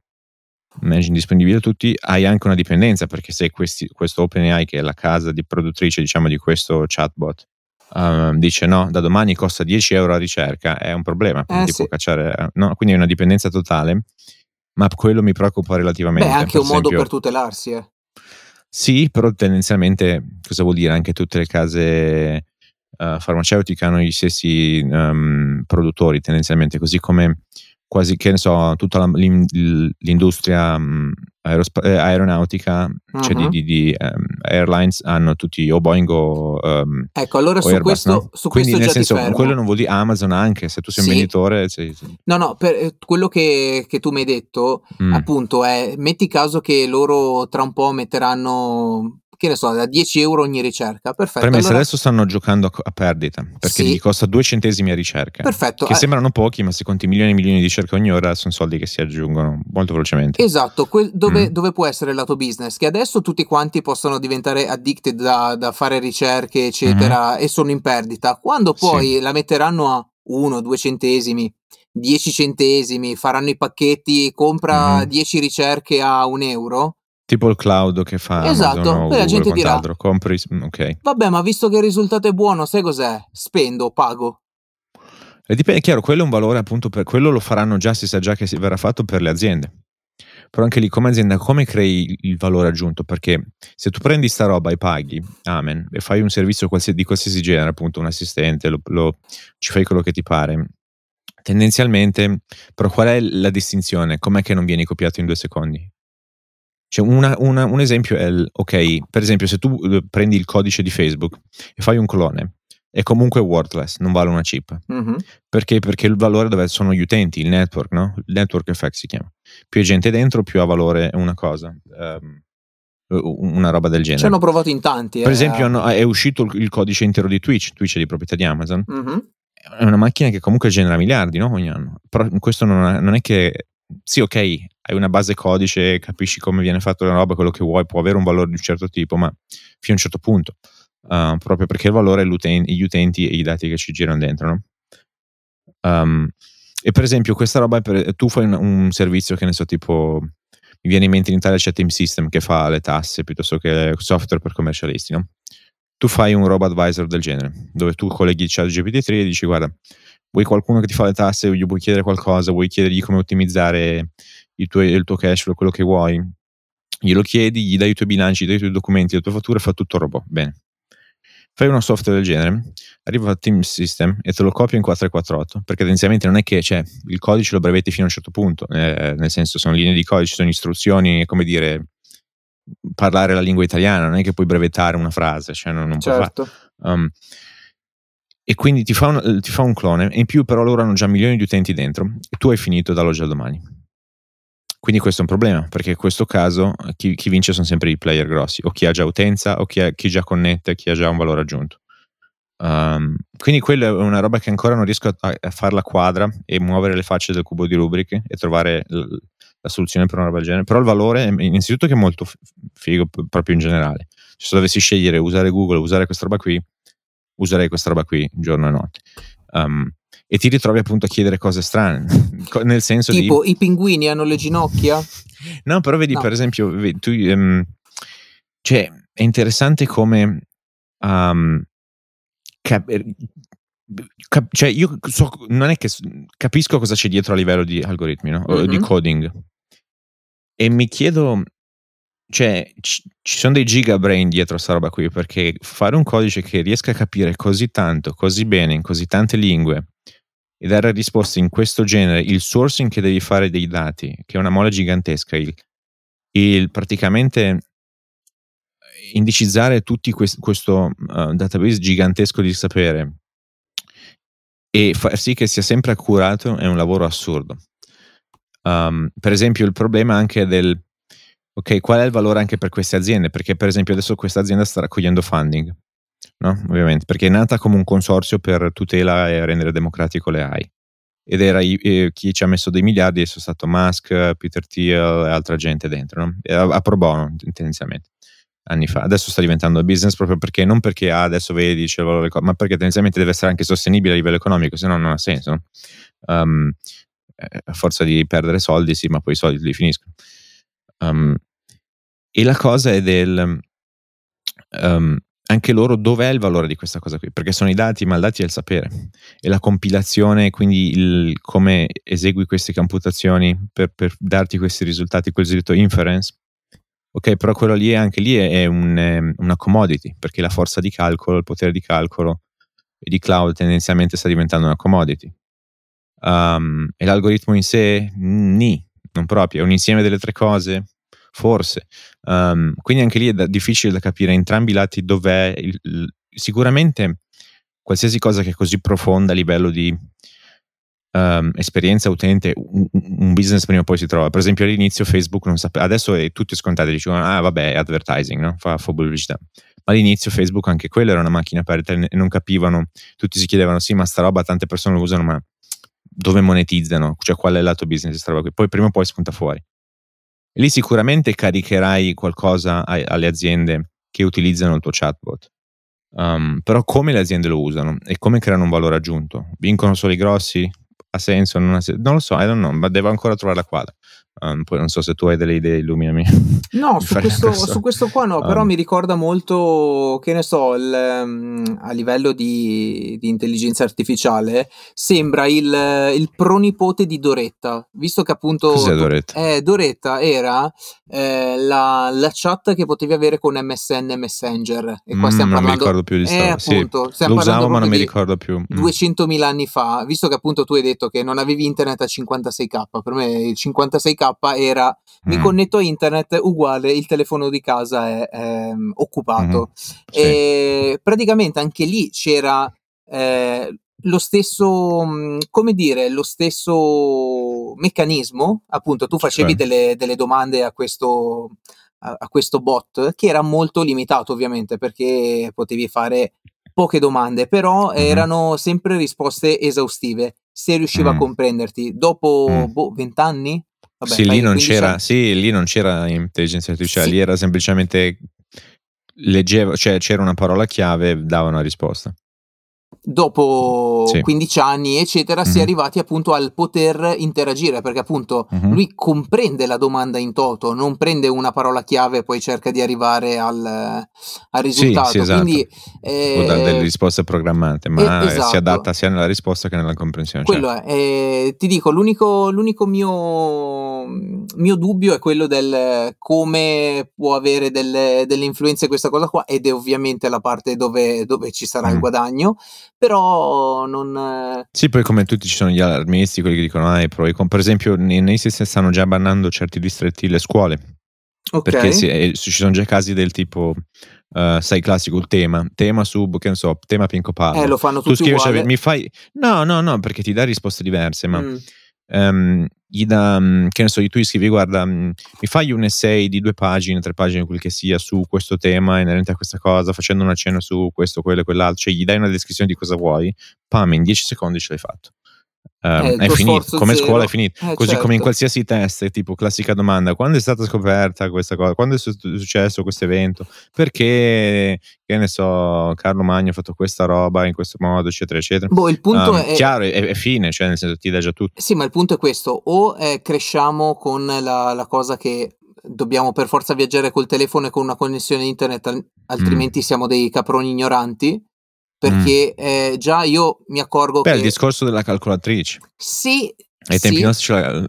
S2: managing disponibile a tutti, hai anche una dipendenza perché se questi, questo OpenAI, che è la casa di produttrice diciamo di questo chatbot, um, dice no, da domani costa 10 euro a ricerca, è un problema,
S1: eh,
S2: ti
S1: sì.
S2: cacciare, no? quindi è una dipendenza totale, ma quello mi preoccupa relativamente.
S1: Beh, è anche
S2: per
S1: un
S2: esempio,
S1: modo per tutelarsi, eh.
S2: Sì, però tendenzialmente cosa vuol dire? Anche tutte le case uh, farmaceutiche hanno gli stessi um, produttori tendenzialmente, così come quasi che ne so, tutta la, l'industria um, aerosp- eh, aeronautica, uh-huh. cioè di, di, di um, airlines hanno tutti o Boeing o um,
S1: Ecco, allora su
S2: Airbus,
S1: questo,
S2: no?
S1: su
S2: Quindi
S1: questo
S2: nel senso, quello non vuol dire Amazon anche, se tu sei
S1: sì.
S2: un venditore sei, sei...
S1: No, no, per eh, quello che, che, tu mi hai detto,
S2: mm.
S1: appunto, è metti caso che loro tra un po' metteranno che ne so, da 10 euro ogni ricerca. Perfetto.
S2: Premessa,
S1: allora...
S2: adesso stanno giocando a, perdita perché
S1: sì.
S2: gli costa 2 centesimi a ricerca.
S1: Perfetto.
S2: Che
S1: eh...
S2: sembrano pochi, ma se conti milioni e milioni di ricerche ogni ora, sono soldi che si aggiungono molto velocemente.
S1: Esatto, que- dove, mm. dove, può essere il lato business? Che adesso tutti quanti possono diventare addicted da, da fare ricerche, eccetera, mm-hmm. e sono in perdita. Quando poi sì. la metteranno a 1, 2 centesimi, 10 centesimi, faranno i pacchetti, compra mm-hmm. 10 ricerche a un euro
S2: Tipo il cloud che fa
S1: esatto,
S2: Amazon
S1: poi la gente dirà
S2: compri, ok.
S1: Vabbè, ma visto che il risultato è buono, sai cos'è? Spendo, pago.
S2: E dipende, è chiaro, quello è un valore appunto per quello lo faranno già, si sa già che verrà fatto per le aziende. Però anche lì come azienda come crei il valore aggiunto? Perché se tu prendi sta roba e paghi, amen, e fai un servizio qualsiasi, di qualsiasi genere, appunto un assistente, lo, lo, ci fai quello che ti pare, tendenzialmente, però qual è la distinzione? Com'è che non vieni copiato in due secondi? Cioè una, una, un esempio è, il, ok, per esempio se tu eh, prendi il codice di Facebook e fai un clone, è comunque worthless, non vale una chip.
S1: Mm-hmm.
S2: Perché? Perché il valore dove sono gli utenti, il network, no? Il network effect si chiama. Più è gente dentro, più ha valore una cosa. Um, una roba del genere.
S1: Ci hanno provato in tanti.
S2: Per
S1: eh.
S2: esempio, hanno, è uscito il, il, codice intero di Twitch, Twitch è di proprietà di Amazon.
S1: Mm-hmm.
S2: È una macchina che comunque genera miliardi no? ogni anno. Però questo non è, non è che sì, ok, hai una base codice, capisci come viene fatta la roba, quello che vuoi, può avere un valore di un certo tipo, ma fino a un certo punto, uh, proprio perché il valore è gli utenti e i dati che ci girano dentro. No? Um, e per esempio, questa roba, per, tu fai un, un, servizio che ne so, tipo, mi viene in mente in Italia c'è Team System che fa le tasse piuttosto che software per commercialisti, no? Tu fai un robot advisor del genere, dove tu colleghi chat GPT-3 e dici, guarda, vuoi qualcuno che ti fa le tasse, gli vuoi chiedere qualcosa, vuoi chiedergli come ottimizzare il tuo, il tuo cash flow, quello che vuoi, glielo chiedi, gli dai i tuoi bilanci, gli dai i tuoi documenti, le tue fatture, fa tutto il robot. Bene. fai uno software del genere, arriva a Team System e te lo copia in 448, perché tendenzialmente non è che cioè, il codice lo brevetti fino a un certo punto, eh, nel senso sono linee di codice, sono istruzioni, come dire, parlare la lingua italiana, non è che puoi brevettare una frase, cioè non, non certo. um, e quindi ti fa, un, ti fa un clone, e in più però loro hanno già milioni di utenti dentro e tu hai finito dall'oggi al domani. Quindi questo è un problema, perché in questo caso chi, chi, vince sono sempre i player grossi, o chi ha già utenza, o chi, ha, chi già connette, chi ha già un valore aggiunto. Um, quindi quella è una roba che ancora non riesco a, a farla quadra e muovere le facce del cubo di rubriche e trovare l, la soluzione per una roba del genere. Però il valore è innanzitutto che è molto figo proprio in generale. Cioè, se dovessi scegliere usare Google usare questa roba qui, userei questa roba qui giorno e notte. Um, e ti ritrovi appunto a chiedere cose strane, nel senso
S1: tipo,
S2: di...
S1: i pinguini hanno le ginocchia?
S2: no, però vedi, no. per esempio, vedi, tu, um, cioè, è interessante come... Um, cap- cap- cioè, io so, non è che capisco cosa c'è dietro a livello di algoritmi, no? Mm-hmm. O di coding. E mi chiedo cioè, ci, ci sono dei gigabrain dietro a sta roba qui, perché fare un codice che riesca a capire così tanto, così bene, in così tante lingue, e dare risposte in questo genere, il sourcing che devi fare dei dati, che è una mole gigantesca, il, il praticamente indicizzare tutti quest, questo uh, database gigantesco di sapere e far sì che sia sempre accurato è un lavoro assurdo. Um, per esempio, il problema anche del Ok, qual è il valore anche per queste aziende? Perché per esempio adesso questa azienda sta raccogliendo funding, no? Ovviamente, perché è nata come un consorzio per tutela e rendere democratico le AI. Ed era eh, chi ci ha messo dei miliardi, sono stato Musk, Peter Thiel e altra gente dentro, no? a, a pro bono tendenzialmente anni fa. Adesso sta diventando business proprio perché non perché ah, adesso vedi c'è il valore, ma perché tendenzialmente deve essere anche sostenibile a livello economico, se no non ha senso. Um, a forza di perdere soldi, sì, ma poi i soldi li finiscono. Um, e la cosa è del... Um, anche loro dov'è il valore di questa cosa qui? Perché sono i dati, ma il dati è il sapere. E la compilazione, quindi il, come esegui queste computazioni per, per darti questi risultati, quel cosiddetto inference. Ok, però quello lì è, anche lì è, un, una commodity, perché la forza di calcolo, il potere di calcolo e di cloud tendenzialmente sta diventando una commodity. Um, e l'algoritmo in sé? Ni, non proprio, è un insieme delle tre cose? Forse. Um, quindi anche lì è da, difficile da capire entrambi i lati dov'è il, il, sicuramente qualsiasi cosa che è così profonda a livello di um, esperienza utente, un, un, business prima o poi si trova. Per esempio all'inizio Facebook non sapeva, adesso è tutti scontati, dicevano ah vabbè è advertising, no? fa, fa pubblicità. Ma all'inizio Facebook anche quello era una macchina aperta e non capivano, tutti si chiedevano sì ma sta roba tante persone lo usano ma dove monetizzano, cioè qual è il lato business di questa roba qui. Poi prima o poi spunta fuori. Lì sicuramente caricherai qualcosa a, alle aziende che utilizzano il tuo chatbot. Um, però come le aziende lo usano e come creano un valore aggiunto? Vincono solo i grossi? Ha senso? Non, ha senso? non lo so, I don't know, ma devo ancora trovare la quadra. Um, poi non so se tu hai delle idee, illuminami.
S1: No, su questo, su questo, qua no, um, però mi ricorda molto, che ne so, il, um, a livello di, di, intelligenza artificiale, sembra il, il, pronipote di Doretta, visto che appunto...
S2: Cos'è Doretta?
S1: Eh, Doretta era eh, la, la, chat che potevi avere con MSN Messenger.
S2: E qua stiamo mm, non parlando... mi ricordo più di
S1: eh, appunto,
S2: sì, lo usavo ma non mi ricordo più.
S1: 200.000 mm. anni fa, visto che appunto tu hai detto che non avevi internet a 56k, per me il 56k era mi mm. connetto a internet uguale il telefono di casa è, è occupato. Mm. Sì. E praticamente anche lì c'era eh, lo stesso, mm, come dire, lo stesso meccanismo, appunto tu facevi delle, delle, domande a questo, a, a questo bot che era molto limitato ovviamente perché potevi fare poche domande, però mm-hmm. erano sempre risposte esaustive se riusciva mm. a comprenderti. Dopo mm. boh, 20 anni?
S2: Vabbè, sì, lì non c'era, sì, lì non c'era intelligenza artificiale, sì. lì era semplicemente leggeva, cioè c'era una parola chiave, dava una risposta.
S1: Dopo
S2: Sì.
S1: 15 anni, eccetera, si è
S2: Mhm.
S1: arrivati appunto al poter interagire, perché appunto
S2: Mhm.
S1: lui comprende la domanda in toto, non prende una parola chiave e poi cerca di arrivare al, al risultato.
S2: sì, esatto.
S1: Quindi
S2: o da delle
S1: eh,
S2: risposte programmate,
S1: eh,
S2: ma si
S1: esatto.
S2: adatta sia nella risposta che nella comprensione.
S1: Quello
S2: certo.
S1: è. Eh, ti dico, l'unico, l'unico mio, mio dubbio è quello del come può avere delle, delle influenze questa cosa qua, ed è ovviamente la parte dove, dove ci sarà il
S2: Mm.
S1: guadagno, però non...
S2: Sì, poi come tutti ci sono gli allarmisti, quelli che dicono, ah, pro e con-". per esempio nei, sistemi stanno già bannando certi distretti le scuole,
S1: Ok,
S2: perché si- eh, ci sono già casi del tipo, eh, sai, classico, il tema, tema su, che ne so, tema Pinco
S1: eh,
S2: Palla.
S1: lo fanno
S2: Tu
S1: tutti
S2: scrivi, cioè, mi fai... No, no, no, perché ti dà risposte diverse, ma
S1: Mm.
S2: ehm, gli dà, mm, che ne so, tu gli scrivi, guarda, mm, mi fai un essay di due pagine, tre pagine, quel che sia, su questo tema, inerente a questa cosa, facendo una cena su questo, quello e quell'altro, cioè gli dai una descrizione di cosa vuoi, pam, in 10 secondi ce l'hai fatto. Ehm,
S1: Eh,
S2: è finito, come
S1: zero.
S2: scuola è finito.
S1: Eh,
S2: Così come in
S1: certo.
S2: qualsiasi test, tipo classica domanda, quando è stata scoperta questa cosa? Quando è su- successo questo evento? Perché, che ne so, Carlo Magno ha fatto questa roba in questo modo, eccetera, eccetera.
S1: Boh, il punto
S2: Ehm,
S1: è...
S2: chiaro, è, è fine, cioè nel senso ti dà già tutto.
S1: Sì, ma il punto è questo, o eh, cresciamo con la, la cosa che dobbiamo per forza viaggiare col telefono e con una connessione internet, al- altrimenti
S2: Mm.
S1: siamo dei caproni ignoranti, perché eh, già io mi accorgo
S2: Beh,
S1: che
S2: il discorso della calcolatrice.
S1: sì,
S2: Ai tempi
S1: sì,
S2: nostri l'ha- ah,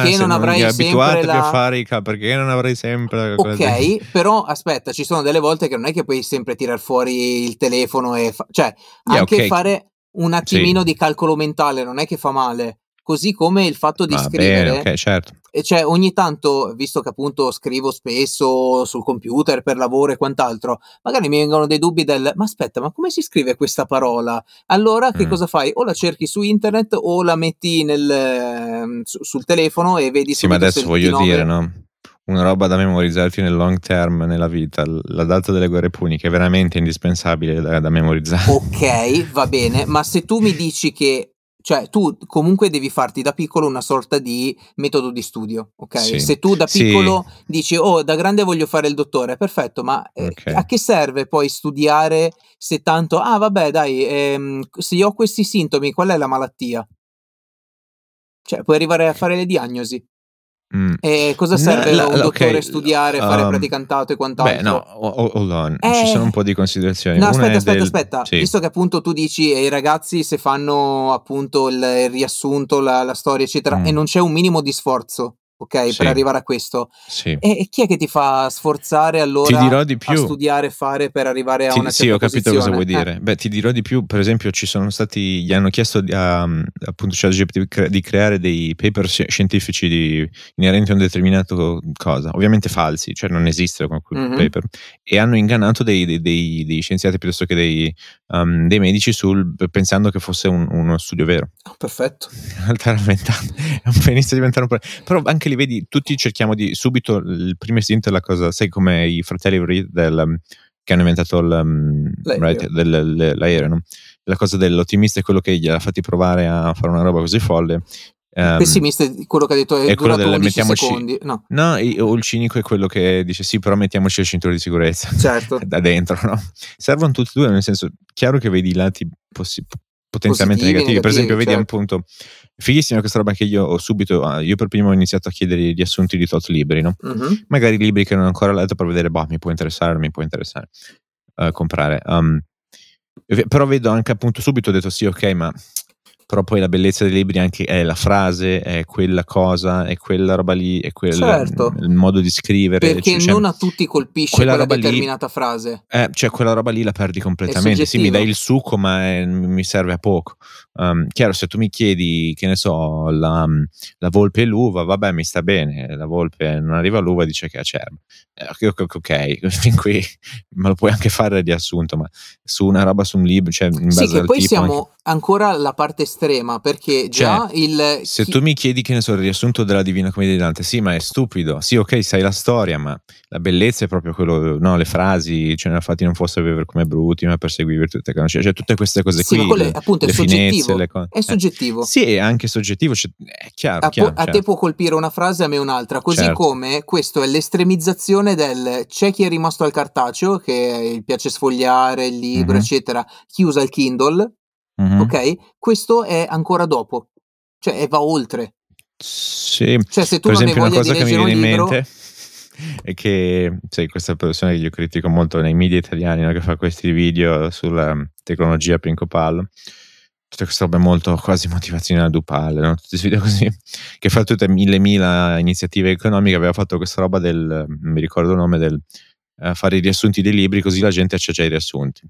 S1: Perché non avrai
S2: abituatevi
S1: sempre la-
S2: a fare i ca- perché non avrai sempre
S1: ok, però aspetta, ci sono delle volte che non è che puoi sempre tirar fuori il telefono e fa- cioè
S2: Yeah,
S1: anche
S2: ok.
S1: fare un
S2: Sì.
S1: attimino di calcolo mentale non è che fa male. Così come il fatto di
S2: Va
S1: scrivere,
S2: bene, ok, certo.
S1: E cioè ogni tanto, visto che appunto scrivo spesso sul computer per lavoro e quant'altro, magari mi vengono dei dubbi del ma aspetta, ma come si scrive questa parola? Allora che
S2: Mm.
S1: cosa fai? O la cerchi su internet o la metti nel, ehm, su- sul telefono e vedi
S2: Sì, ma adesso voglio
S1: T9
S2: dire, no? Una roba da memorizzarti nel long term nella vita, la data delle guerre puniche è veramente indispensabile da, da memorizzare.
S1: Ok, va bene, ma se tu mi dici che, cioè tu comunque devi farti da piccolo una sorta di metodo di studio, ok?
S2: Sì.
S1: Se tu da
S2: Sì.
S1: piccolo dici, oh, da grande voglio fare il dottore, perfetto, ma eh, a che serve poi studiare se tanto, ah vabbè dai, ehm, se io ho questi sintomi, qual è la malattia? Cioè, puoi arrivare a fare le diagnosi.
S2: Mm.
S1: E cosa
S2: No,
S1: serve
S2: la-
S1: un dottore studiare, fare
S2: um,
S1: praticantato e quant'altro?
S2: Beh, no, ho- ho- hold on,
S1: Eh.
S2: ci sono un po' di considerazioni.
S1: No,
S2: Una
S1: aspetta, aspetta,
S2: del-
S1: aspetta.
S2: sì.
S1: Visto che appunto tu dici e i ragazzi se fanno appunto il, il riassunto, la, la storia, eccetera,
S2: Mm.
S1: e non c'è un minimo di sforzo, ok,
S2: Sì.
S1: per arrivare a questo.
S2: Sì.
S1: E, e chi è che ti fa sforzare allora
S2: Ti dirò di
S1: a
S2: più.
S1: studiare e fare per arrivare a
S2: Ti-
S1: una
S2: sì,
S1: certa
S2: ho capito cosa
S1: posizione?
S2: vuoi dire. Beh, ti dirò di più. Per esempio, ci sono stati. Gli hanno chiesto di, a, appunto ChatGPT di cre- di creare dei paper sci- scientifici di, inerenti a un determinato cosa, ovviamente falsi, cioè non quel
S1: Mhm.
S2: paper. E hanno ingannato dei, dei- dei- dei scienziati piuttosto che dei, um, dei medici sul, pensando che fosse un- uno studio vero.
S1: Ah, perfetto.
S2: In realtà era inventato, inizia a diventare un po'. Però anche li vedi, tutti cerchiamo di subito il primo istinto è la cosa, sai come i fratelli Reed del, um, che hanno inventato il, um,
S1: L'aereo.
S2: right, del- le- l'aereo, no? La cosa dell'ottimista è quello che gli ha fatti provare a fare una roba così folle. ehm,
S1: Pessimista è quello che ha detto è,
S2: è quello del
S1: 11
S2: mettiamoci-
S1: secondi. No,
S2: No, il cinico è quello che dice sì, però mettiamoci le cinture di sicurezza
S1: certo.
S2: da dentro, no? Servono tutti e due, nel senso, chiaro che vedi i lati possi- potenzialmente negativi. Per esempio, vedi
S1: certo.
S2: appunto, fighissima questa roba che io ho subito, ah, io per primo ho iniziato a chiedere gli assunti di tot libri, no?
S1: Mhm.
S2: Magari libri che non ho ancora letto per vedere, boh, mi può interessare, non mi può interessare eh, comprare. Um, però vedo anche appunto subito, ho detto sì, ok, ma però poi la bellezza dei libri anche è la frase, è quella cosa, è quella roba lì, è quel
S1: Certo.
S2: il modo di scrivere.
S1: Perché
S2: cioè-
S1: non a tutti colpisce
S2: quella
S1: quella,
S2: roba lì-
S1: determinata frase.
S2: eh, cioè quella roba lì la perdi completamente. Sì, mi dai il succo, ma è- mi serve a poco. Um, chiaro, se tu mi chiedi, che ne so, la, la volpe e l'uva, vabbè, mi sta bene. La volpe non arriva all'uva e dice che è acerba. Eh, ok, ok, fin qui me lo puoi anche fare di assunto, ma su una roba su un libro, cioè in base
S1: Sì, che
S2: al
S1: poi
S2: tipo.
S1: siamo,
S2: anche-
S1: ancora la parte estrema perché già
S2: Cioè,
S1: il
S2: se tu mi chiedi che ne so il riassunto della Divina Commedia di Dante, sì, ma è stupido. Sì, ok, sai la storia, ma la bellezza è proprio quello, no, le frasi, cioè, infatti non fosse vivere come bruti, ma perseguire virtù e cioè, tutte queste cose
S1: sì,
S2: qui,
S1: è,
S2: le,
S1: appunto è
S2: le finezze,
S1: soggettivo.
S2: cose.
S1: È
S2: Eh,
S1: soggettivo.
S2: sì, è anche soggettivo, cioè, è chiaro,
S1: A, po-
S2: chiaro,
S1: a te può colpire una frase, a me un'altra. Così
S2: Certo.
S1: come questo è l'estremizzazione del c'è chi è rimasto al cartaceo, che piace sfogliare il libro,
S2: Mhm.
S1: eccetera, chi usa il Kindle,
S2: Mhm.
S1: ok? Questo è ancora dopo, cioè va oltre.
S2: Sì,
S1: Cioè, se tu
S2: per esempio una cosa che mi viene in
S1: libro,
S2: mente è che sai, questa persona che io critico molto nei media italiani no, che fa questi video sulla tecnologia Pinkopallo tutte queste robe molto quasi motivazionali a Dupal no? tutti questi video così che fa tutte mille mila iniziative economiche aveva fatto questa roba del non mi ricordo il nome del eh, fare i riassunti dei libri così la gente accetta i riassunti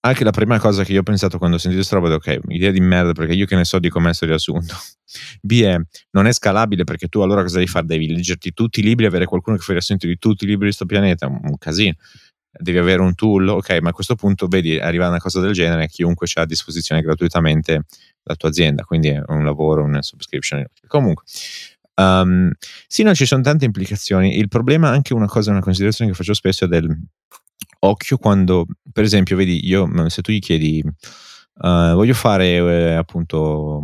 S2: anche la prima cosa che io ho pensato quando ho sentito questa roba è ok, idea di merda perché io che ne so di come essere riassunto. B è non è scalabile perché tu allora cosa devi fare? Devi leggerti tutti i libri, avere qualcuno che fa riassunto di tutti i libri di questo pianeta, un casino. Devi avere un tool, ok, ma a questo punto vedi, arriva una cosa del genere, chiunque c'ha a disposizione gratuitamente la tua azienda, quindi è un lavoro, una subscription. Comunque, um, sì, no, ci sono tante implicazioni. Il problema, anche una cosa, una considerazione che faccio spesso è del occhio quando, per esempio, vedi, io se tu gli chiedi, uh, voglio fare eh, appunto,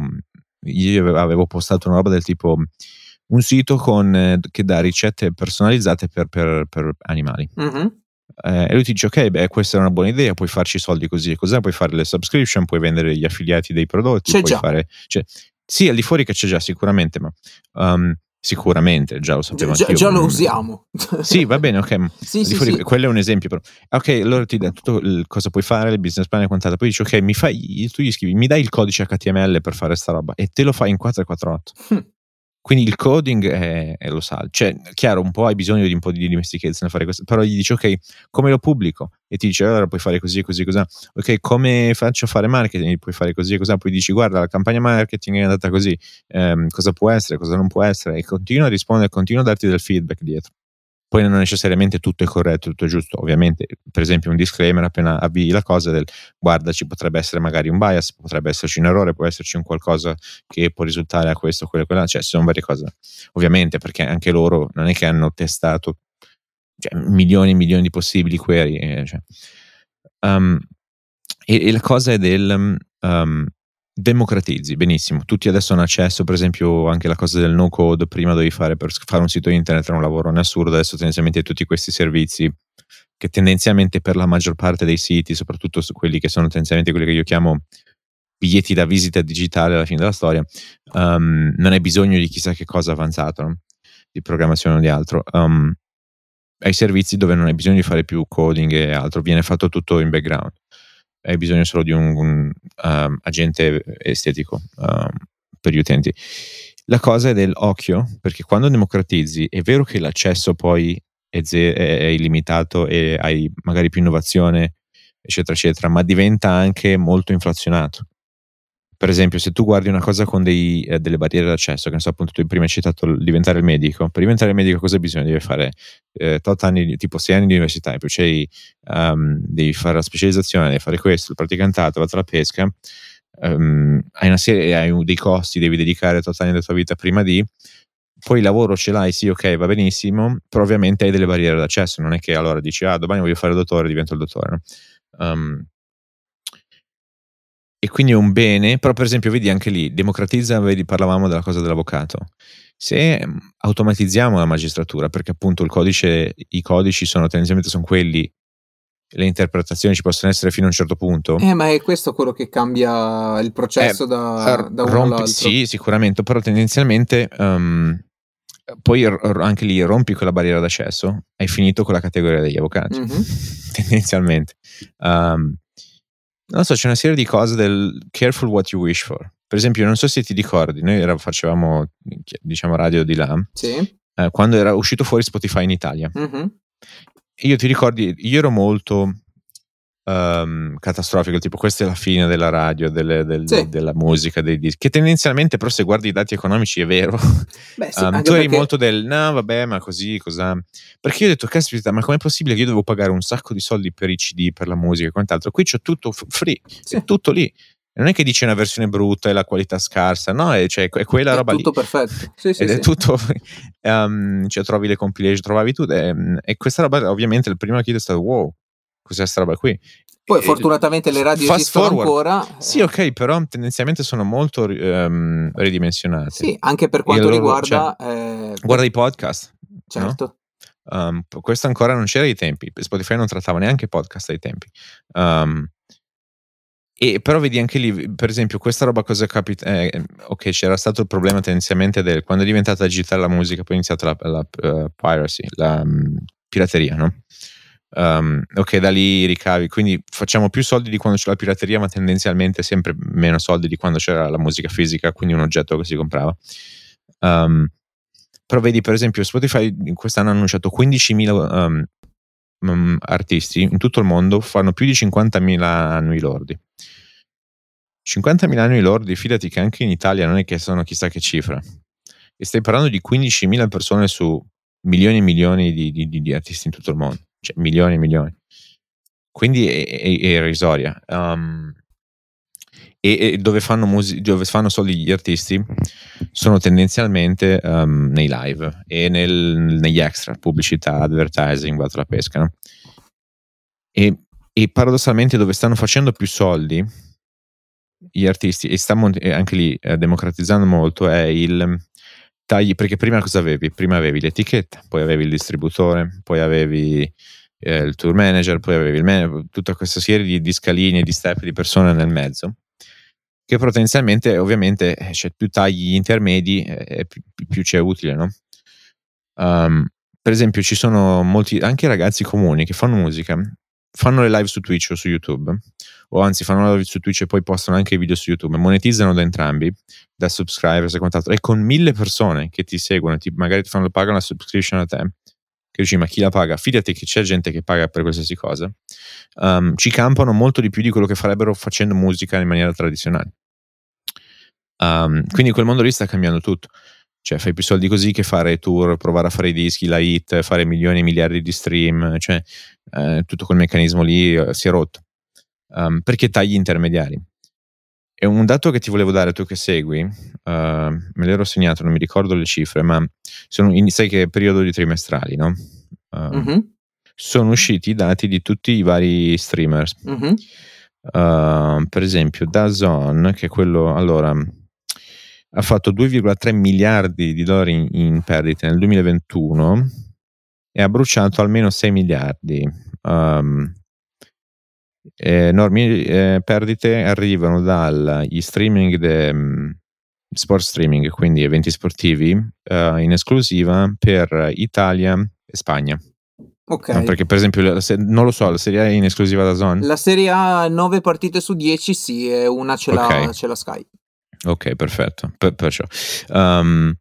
S2: io avevo postato una roba del tipo un sito con, eh, che dà ricette personalizzate per, per, per animali.
S1: Mhm.
S2: Eh, e lui ti dice: Ok, beh, questa è una buona idea. Puoi farci soldi così e così, puoi fare le subscription, puoi vendere gli affiliati dei prodotti.
S1: C'è
S2: puoi
S1: già.
S2: fare. Cioè, sì, al di fuori che c'è già, sicuramente, ma um, sicuramente già lo sapevo
S1: già- già lo
S2: Mm,
S1: usiamo.
S2: Sì, va bene, ok.
S1: Sì, sì,
S2: fuori-
S1: sì.
S2: quello è un esempio. Però. Ok, allora ti dà tutto il, cosa puoi fare, il business plan e quant'altro. Poi dici, ok, mi fai, tu gli scrivi, mi dai il codice HTML per fare sta roba e te lo fai in 448.
S1: Hm.
S2: Quindi il coding è, è lo sa. Cioè, chiaro, un po' hai bisogno di un po' di dimestichezza nel fare questo, però gli dici, ok, come lo pubblico? E ti dice, allora puoi fare così, così, così. Ok, come faccio a fare marketing? Puoi fare così e così. Poi dici, guarda, la campagna marketing è andata così, ehm, cosa può essere, cosa non può essere, e continua a rispondere, continua a darti del feedback dietro. Poi non necessariamente tutto è corretto, tutto è giusto. Ovviamente, per esempio, un disclaimer appena avvii la cosa del guarda, ci potrebbe essere magari un bias, potrebbe esserci un errore, può esserci un qualcosa che può risultare a questo, quello, quella, cioè sono varie cose. Ovviamente, perché anche loro non è che hanno testato cioè, milioni e milioni di possibili query. eh, cioè. Um, e, e la cosa è del um, democratizzi, benissimo. Tutti adesso hanno accesso, per esempio, anche la cosa del no code. Prima dovevi fare per fare un sito internet era un lavoro assurdo, adesso tendenzialmente tutti questi servizi che tendenzialmente per la maggior parte dei siti, soprattutto su quelli che sono tendenzialmente quelli che io chiamo biglietti da visita digitale alla fine della storia, um, non hai bisogno di chissà che cosa avanzato, no? di programmazione o di altro. Um, hai servizi dove non hai bisogno di fare più coding e altro, viene fatto tutto in background. Hai bisogno solo di un, un um, agente estetico um, per gli utenti. La cosa è dell'occhio, perché quando democratizzi è vero che l'accesso poi è, ze- è, illimitato e hai magari più innovazione, eccetera, eccetera, ma diventa anche molto inflazionato. Per esempio, se tu guardi una cosa con dei, eh, delle barriere d'accesso, che ne so, appunto, tu prima hai citato il diventare il medico. Per diventare il medico, cosa bisogna? Devi fare eh, tot anni, tipo 6 anni di università, e poi c'hai, um, devi fare la specializzazione, devi fare questo, il praticantato, vado alla pesca. Um, hai una serie, hai dei costi, devi dedicare tot anni della tua vita prima di. Poi il lavoro ce l'hai, sì, ok, va benissimo, però ovviamente hai delle barriere d'accesso. Non è che allora dici, ah, domani voglio fare il dottore, divento il dottore. No? Um, e quindi è un bene, però per esempio vedi anche lì, democratizza, vedi, parlavamo della cosa dell'avvocato. Se automatizziamo la magistratura, perché appunto il codice, i codici sono tendenzialmente sono quelli, le interpretazioni ci possono essere fino a un certo punto.
S1: Eh, ma è questo quello che cambia il processo
S2: Eh,
S1: da, da uno
S2: rompi-
S1: all'altro.
S2: Sì, sicuramente, però tendenzialmente um, poi anche lì rompi quella barriera d'accesso, hai finito con la categoria degli avvocati,
S1: Mhm.
S2: tendenzialmente. Um, non so, c'è una serie di cose del careful what you wish for. Per esempio, non so se ti ricordi, noi era- facevamo, diciamo, radio di là,
S1: Sì.
S2: eh, quando era uscito fuori Spotify in Italia.
S1: Mhm.
S2: E io ti ricordi, io ero molto ehm, catastrofico, tipo questa è la fine della radio, delle- del-
S1: Sì.
S2: della musica, dei dischi, che tendenzialmente però se guardi i dati economici è vero.
S1: Beh, sì,
S2: Um, tu eri
S1: perché-
S2: molto del no, vabbè, ma così, cosa. Perché io ho detto, caspita, ma com'è possibile che io devo pagare un sacco di soldi per i CD, per la musica e quant'altro? Qui c'è tutto free,
S1: Sì.
S2: è tutto lì. non è che dice una versione brutta e la qualità scarsa, no, è, cioè, è quella
S1: È
S2: roba lì.
S1: tutto perfetto. Sì, sì,
S2: Ed è
S1: sì.
S2: tutto, ehm, cioè trovi le compilation, trovavi tutto. ehm, e questa roba, ovviamente, il primo chiedo è stato wow, cos'è sta roba qui?
S1: Poi
S2: E-
S1: fortunatamente le radio esistono
S2: forward.
S1: ancora.
S2: Sì,
S1: eh,
S2: ok, però tendenzialmente sono molto ehm, ridimensionate.
S1: Sì, anche per quanto
S2: loro-
S1: riguarda... eh,
S2: Guarda i podcast. no?
S1: certo.
S2: Um, p- questo ancora non c'era ai tempi. Spotify non trattava neanche podcast ai tempi. Um, e però vedi anche lì, per esempio, questa roba cosa capita? eh, ok, c'era stato il problema tendenzialmente del quando è diventata digitale la musica, poi è iniziata la, la, eh, piracy, la mm, pirateria, no? Um, ok, da lì ricavi, quindi facciamo più soldi di quando c'è la pirateria, ma tendenzialmente sempre meno soldi di quando c'era la musica fisica, quindi un oggetto che si comprava. Um, però vedi, per esempio, Spotify quest'anno ha annunciato 15.000 um, um, artisti in tutto il mondo, fanno più di 50.000 annui lordi. 50.000 annui lordi, fidati che anche in Italia non è che sono chissà che cifra. E stai parlando di 15.000 persone su milioni e milioni di- di- di artisti in tutto il mondo. Cioè, milioni e milioni. Quindi è, è- è irrisoria. Um, e, e dove, fanno musi- dove fanno soldi gli artisti sono tendenzialmente um, nei live e nel- negli extra, pubblicità, advertising, vado alla pesca. no? E, e paradossalmente dove stanno facendo più soldi gli artisti e e anche lì eh, democratizzando molto è il tagli perché prima cosa avevi? Prima avevi l'etichetta, poi avevi il distributore, poi avevi eh, il tour manager, poi avevi il man- tutta questa serie di, di scalini e di step di persone nel mezzo che potenzialmente ovviamente eh, c'è più tagli intermedi eh, più, più ci è utile no? Um, per esempio ci sono molti anche ragazzi comuni che fanno musica fanno le live su Twitch o su YouTube o anzi fanno le live su Twitch e poi postano anche i video su YouTube. Monetizzano da entrambi da subscribers e quant'altro. E con mille persone che ti seguono ti, magari ti fanno pagare una subscription a te che dici ma chi la paga? fidati che c'è gente che paga per qualsiasi cosa. Um, ci campano molto di più di quello che farebbero facendo musica in maniera tradizionale. Um, quindi quel mondo lì sta cambiando tutto. Cioè fai più soldi così che fare tour, provare a fare i dischi, la hit, fare milioni e miliardi di stream, cioè eh, tutto quel meccanismo lì eh, si è rotto. Um, perché tagli intermediari? E un dato che ti volevo dare tu che segui, uh, me l'ero segnato, non mi ricordo le cifre, ma sono in, sai che è periodo di trimestrali, no? Uh,
S1: Mhm,
S2: Sono usciti i dati di tutti i vari streamers.
S1: mhm.
S2: Uh, per esempio, Dazon, che è quello allora ha fatto 2,3 miliardi di dollari in, in perdite nel 2021 e ha bruciato almeno 6 miliardi. Um, enormi eh, perdite arrivano dagli streaming de, um, sport streaming, quindi eventi sportivi uh, in esclusiva per Italia e Spagna.
S1: Ok.
S2: No, perché per esempio, se- non lo so, la serie A è in esclusiva da Zone?
S1: La Serie A 9 partite su 10 sì, e una ce l'ha,
S2: Ok.
S1: ce l'ha Sky.
S2: Ok, perfetto. Per- perciò. Um,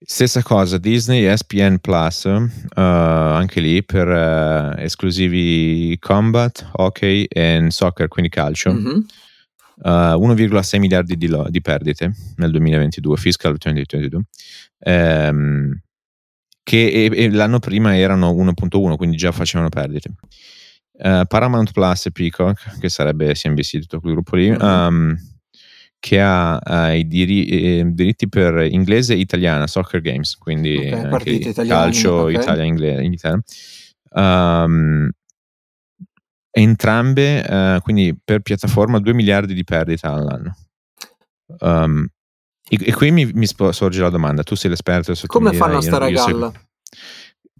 S2: stessa cosa, Disney ESPN Plus, uh, anche lì per uh, esclusivi combat, hockey e soccer, quindi calcio.
S1: Mhm.
S2: Uh, 1,6 miliardi di, lo- di perdite nel 2022, fiscal 2022. Ehm, che e- e l'anno prima erano 1.1, quindi già facevano perdite. Uh, Paramount Plus e Peacock, che sarebbe CNBC, tutto quel gruppo lì,
S1: Mhm.
S2: um, che ha eh, i diri- eh, diritti per inglese e italiana, soccer games, quindi
S1: Ok,
S2: anche
S1: partite
S2: lì,
S1: italiane,
S2: calcio,
S1: ok.
S2: Italia, inglese, in Italia. Um, entrambe, eh, quindi per piattaforma, 2 miliardi di perdita all'anno. Um, e, e qui mi, mi sorge la domanda: tu sei l'esperto
S1: Come fanno a stare a galla?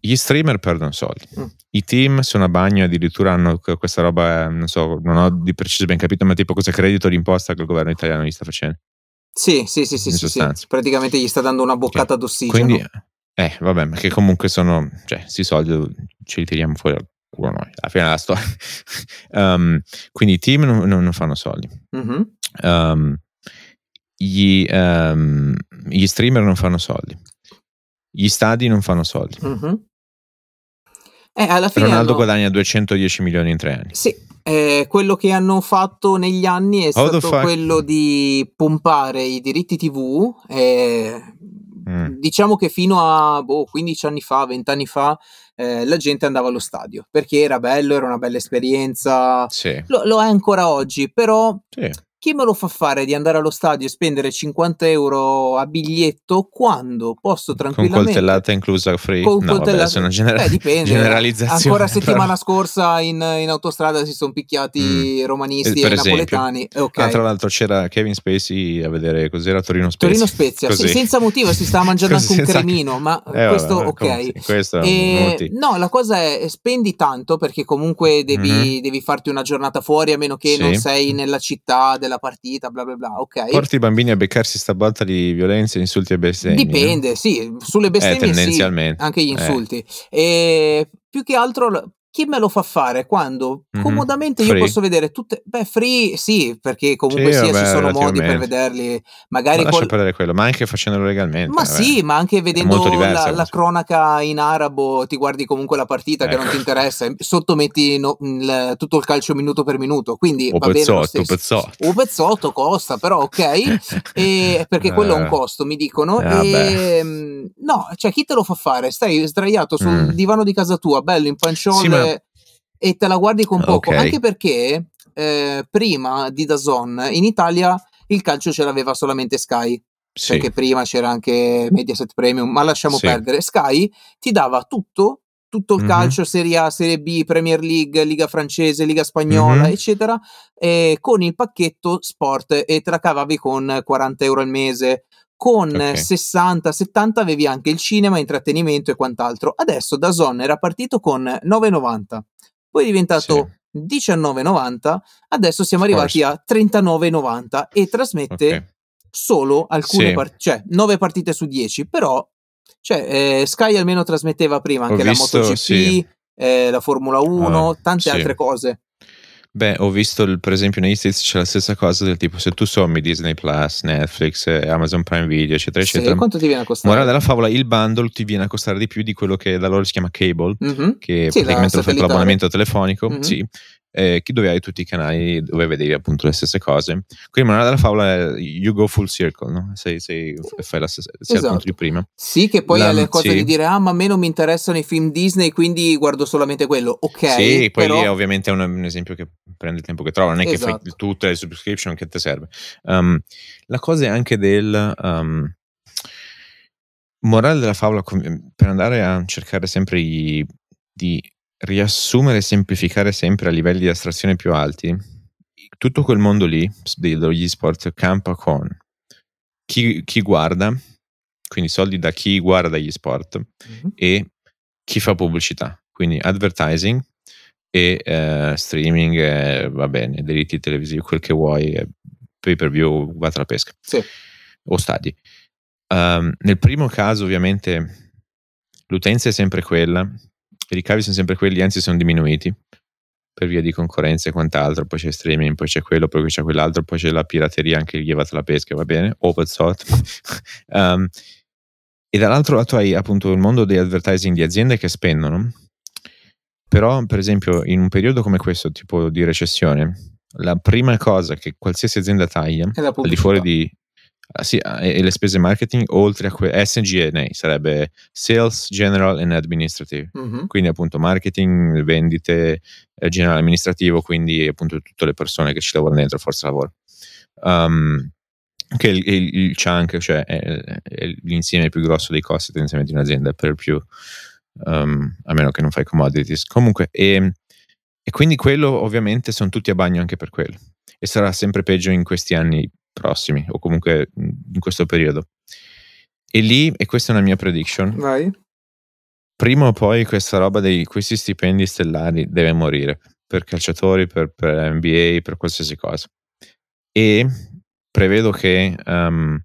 S2: Gli streamer perdono soldi,
S1: Mm.
S2: i team sono a bagno, addirittura hanno que- questa roba, eh, non so, non ho di preciso ben capito, ma tipo questo credito d'imposta che il governo italiano gli sta facendo.
S1: Sì, sì, sì, sì, sì, sì. Praticamente gli sta dando una boccata d'ossigeno.
S2: Quindi, eh, vabbè, ma che comunque sono, cioè, sti soldi ce li tiriamo fuori al culo noi, alla fine della storia. Um, quindi i team non, non- fanno soldi.
S1: Mhm.
S2: Um, gli, um, gli streamer non fanno soldi. Gli stadi non fanno soldi.
S1: Mhm. Eh, alla fine
S2: Ronaldo
S1: hanno-
S2: guadagna 210 milioni in tre anni.
S1: Sì, eh, quello che hanno fatto negli anni è
S2: How
S1: stato quello di pompare i diritti TV. eh,
S2: Mm.
S1: Diciamo che fino a boh, 15 anni fa, 20 anni fa, eh, la gente andava allo stadio perché era bello, era una bella esperienza.
S2: Sì,
S1: Lo, lo è ancora oggi, però
S2: sì.
S1: Chi me lo fa fare di andare allo stadio e spendere 50 euro a biglietto quando posso tranquillamente...
S2: Con coltellata inclusa free?
S1: Con
S2: no,
S1: coltellata...
S2: vabbè, genera-
S1: eh, dipende.
S2: generalizzazione.
S1: Ancora settimana scorsa in, in, autostrada si sono picchiati mm. romanisti
S2: per
S1: e
S2: esempio.
S1: napoletani. Eh, okay.
S2: Ah, tra l'altro c'era Kevin Spacey a vedere cos'era Torino Spezia.
S1: Torino Spezia, sì, senza motivo si stava mangiando anche un cremino, ma
S2: eh,
S1: questo
S2: vabbè,
S1: ok.
S2: Sì, questo
S1: e, no, la cosa è spendi tanto perché comunque devi,
S2: mm-hmm.
S1: devi farti una giornata fuori a meno che
S2: sì.
S1: non sei nella città della partita, bla bla bla, ok.
S2: Porti i bambini a beccarsi sta botta di violenza, insulti e bestemmie.
S1: Dipende, sì, sulle bestemmie
S2: eh, tendenzialmente.
S1: Sì, anche gli insulti. Eh. E più che altro chi me lo fa fare quando
S2: Mhm.
S1: comodamente io
S2: Free.
S1: posso vedere tutte beh free sì perché comunque
S2: Sì,
S1: sia
S2: vabbè,
S1: ci sono modi per vederli
S2: Ma
S1: magari
S2: lascia
S1: col-
S2: perdere quello, ma anche facendolo legalmente.
S1: ma
S2: vabbè.
S1: sì, ma anche vedendo la,
S2: la
S1: cronaca in arabo, ti guardi comunque la partita che non
S2: Ecco.
S1: ti interessa, e sotto metti no- il- tutto il calcio minuto per minuto, quindi
S2: O
S1: va bene lo
S2: pezzotto, o pezzotto.
S1: Pezzotto costa, però ok, e- perché quello è un
S2: Eh.
S1: costo, mi dicono.
S2: Eh,
S1: e, mm, no, cioè chi te lo fa fare? Stai sdraiato sul
S2: Mm.
S1: divano di casa tua, bello in pancione
S2: Sì, ma-
S1: e te la guardi con poco,
S2: Ok.
S1: anche perché eh, prima di DAZN in Italia il calcio ce l'aveva solamente Sky
S2: Sì.
S1: perché prima c'era anche Mediaset Premium, ma lasciamo
S2: Sì.
S1: perdere. Sky ti dava tutto, tutto il
S2: Mhm.
S1: calcio, Serie A, Serie B, Premier League, Liga francese, Liga spagnola,
S2: Mhm.
S1: eccetera, e con il pacchetto sport e te la cavavi con 40 euro al mese. Con
S2: Ok.
S1: 60-70 avevi anche il cinema, intrattenimento e quant'altro. Adesso da Zone era partito con 9,90, poi è diventato 19,90, adesso siamo arrivati a 39,90 e trasmette
S2: Ok.
S1: solo alcune
S2: Sì.
S1: partite, cioè 9 partite su 10, però cioè, eh, Sky almeno trasmetteva prima
S2: Ho
S1: anche
S2: visto,
S1: la MotoGP,
S2: sì.
S1: eh, la Formula 1,
S2: Ah,
S1: tante
S2: sì.
S1: altre cose.
S2: Beh, ho visto il- per esempio negli States c'è la stessa cosa del tipo se tu sommi Disney Plus, Netflix, eh, Amazon Prime Video, eccetera,
S1: Sì,
S2: eccetera.
S1: quanto ti viene a costare?
S2: Morale della favola, il bundle ti viene a costare di più di quello che da loro si chiama cable,
S1: Mhm.
S2: che
S1: Sì,
S2: praticamente lo fai per l'abbonamento telefonico,
S1: Mhm.
S2: sì, eh, che dove hai tutti i canali dove vedevi appunto le stesse cose. Quindi morale della favola è you go full circle, no? Sei, sei, fai la stessa, il
S1: Esatto.
S2: punto di prima.
S1: Sì, che poi
S2: La-
S1: ha le cose
S2: sì.
S1: di dire, ah, ma a me non mi interessano i film Disney, quindi guardo solamente quello. Ok,
S2: sì, poi
S1: però...
S2: lì è ovviamente un, un esempio che prende il tempo che trova, non è che
S1: Esatto.
S2: fai tutte le subscription che ti serve. Um, la cosa è anche del um, morale della favola per andare a cercare sempre i- di riassumere e semplificare sempre a livelli di astrazione più alti. Tutto quel mondo lì degli sport campa con chi, chi guarda, quindi soldi da chi guarda gli sport
S1: Mhm.
S2: e chi fa pubblicità, quindi advertising e eh, streaming, eh, va bene, diritti televisivi, quel che vuoi, eh, pay per view, va alla pesca
S1: Sì.
S2: o stadi. Um, nel primo caso, ovviamente, l'utenza è sempre quella, i ricavi sono sempre quelli, anzi sono diminuiti per via di concorrenza e quant'altro. Poi c'è streaming, poi c'è quello, poi c'è quell'altro, poi c'è la pirateria, anche llevata la pesca, va bene, o pezzot. um, e dall'altro lato hai appunto il mondo dei advertising di aziende che spendono. Però, per esempio, in un periodo come questo, tipo di recessione, la prima cosa che qualsiasi azienda taglia al di fuori di ah, sì, ah, e, le spese marketing oltre a que- SG&A sarebbe Sales, General and Administrative.
S1: Mhm.
S2: quindi appunto marketing, vendite, eh, generale amministrativo quindi appunto tutte le persone che ci lavorano dentro forza lavoro. Um, che il, il, il chunk cioè è, è l'insieme più grosso dei costi tendenzialmente di un'azienda per più um, a meno che non fai commodities. Comunque e, e quindi quello ovviamente sono tutti a bagno anche per quello. E sarà sempre peggio in questi anni prossimi o comunque in questo periodo e lì e questa è una mia prediction
S1: Vai.
S2: prima o poi questa roba di questi stipendi stellari deve morire per calciatori, per, per NBA, per qualsiasi cosa. E prevedo che um,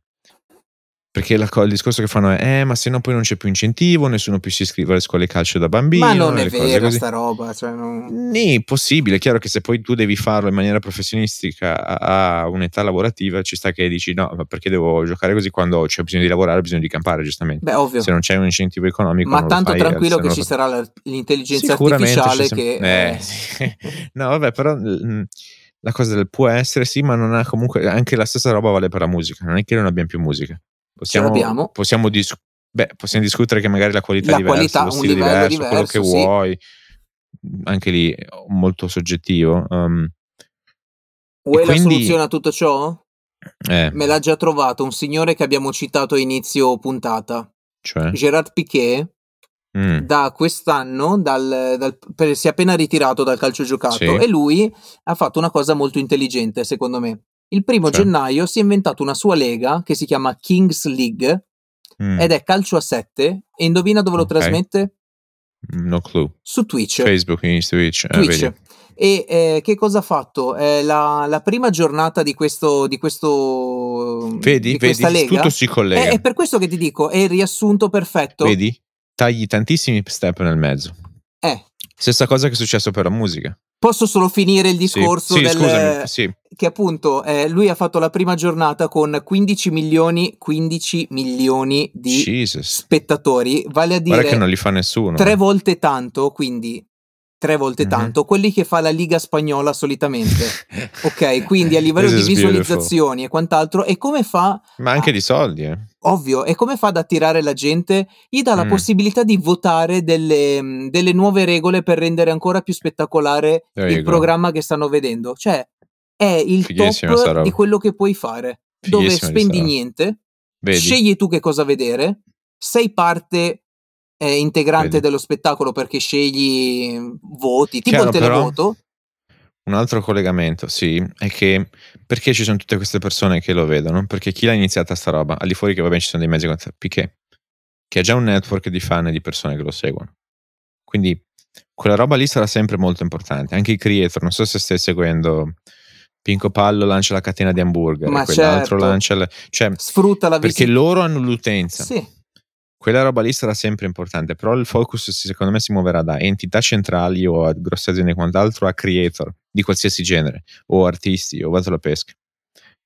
S2: perché la, il discorso che fanno è eh, ma se no poi non c'è più incentivo, nessuno più si iscrive alle scuole calcio da bambino.
S1: Ma non è vera sta roba. Cioè non...
S2: Sì, possibile, è chiaro che se poi tu devi farlo in maniera professionistica a, a un'età lavorativa, ci sta che dici no, ma perché devo giocare così quando c'è bisogno di lavorare, bisogno di campare, giustamente.
S1: Beh, ovvio.
S2: Se non c'è un incentivo economico,
S1: Ma tanto
S2: fai,
S1: tranquillo che ci sarà l'intelligenza artificiale
S2: ci
S1: che...
S2: siamo- eh, sì. no, vabbè, però mm, la cosa del può essere sì, ma non ha comunque anche la stessa roba vale per la musica. Non è che non abbiamo più musica. Possiamo, possiamo, dis- beh, possiamo discutere che magari la qualità
S1: La
S2: è diversa,
S1: qualità,
S2: stile
S1: livello
S2: diverso, quello che
S1: diverso, sì.
S2: vuoi. Anche lì molto soggettivo. um,
S1: Vuoi
S2: E
S1: la
S2: quindi
S1: soluzione a tutto ciò?
S2: Eh,
S1: Me l'ha già trovato un signore che abbiamo citato a inizio puntata,
S2: cioè?
S1: Gerard Piquet.
S2: Mm,
S1: Da quest'anno dal, dal- per- si è appena ritirato dal calcio giocato
S2: Sì.
S1: e lui ha fatto una cosa molto intelligente, secondo me. Il primo
S2: Cioè?
S1: gennaio si è inventato una sua lega che si chiama Kings League
S2: mm,
S1: ed è calcio a 7 e indovina dove lo trasmette?
S2: no clue.
S1: Su Twitch.
S2: Facebook, Twitch.
S1: Twitch.
S2: vedi.
S1: E eh, che cosa ha fatto? Eh, la, la prima giornata di questo di questo
S2: Vedi,
S1: di
S2: vedi,
S1: lega
S2: tutto si collega.
S1: è, è per questo che ti dico, è il riassunto perfetto.
S2: Vedi? Tagli tantissimi step nel mezzo.
S1: Eh,
S2: Stessa cosa che è successo per la musica.
S1: posso solo finire il discorso
S2: sì,
S1: del,
S2: scusami, sì.
S1: che appunto eh, lui ha fatto la prima giornata con 15 milioni 15 milioni di
S2: Jesus.
S1: spettatori, vale a
S2: Guarda che
S1: dire
S2: non li fa nessuno.
S1: tre volte tanto, quindi tre volte
S2: Mhm.
S1: tanto, quelli che fa la Liga Spagnola solitamente. Ok, quindi a livello di
S2: is beautiful.
S1: visualizzazioni e quant'altro, e come fa,
S2: Ma anche di soldi, eh.
S1: ovvio, e come fa ad attirare la gente? Gli dà la
S2: Mm.
S1: possibilità di votare delle, mh, delle nuove regole per rendere ancora più spettacolare
S2: There
S1: il programma che stanno vedendo. Cioè, è il
S2: Fighissima sta
S1: top
S2: roba.
S1: di quello che puoi fare, dove
S2: Fighissima di
S1: spendi niente,
S2: Vedi?
S1: scegli tu che cosa vedere, sei parte eh, integrante
S2: Vedi.
S1: dello spettacolo perché scegli mh, voti, tipo
S2: Chiaro,
S1: il
S2: però-
S1: televoto.
S2: Un altro collegamento, sì, è che perché ci sono tutte queste persone che lo vedono? Perché chi l'ha iniziata sta roba? Al di fuori che vabbè ci sono dei mezzi come Piquet, che ha già un network di fan e di persone che lo seguono. Quindi quella roba lì sarà sempre molto importante. Anche i creator, non so se stai seguendo Pinco Pallo lancia la catena di hamburger,
S1: Ma
S2: quell'altro
S1: certo.
S2: lancia le- cioè
S1: Sfrutta la
S2: perché
S1: visita.
S2: loro hanno l'utenza.
S1: Sì,
S2: Quella roba lì sarà sempre importante, però il focus secondo me si muoverà da entità centrali o a grosse aziende e quant'altro a creator di qualsiasi genere, o artisti, o vado alla pesca.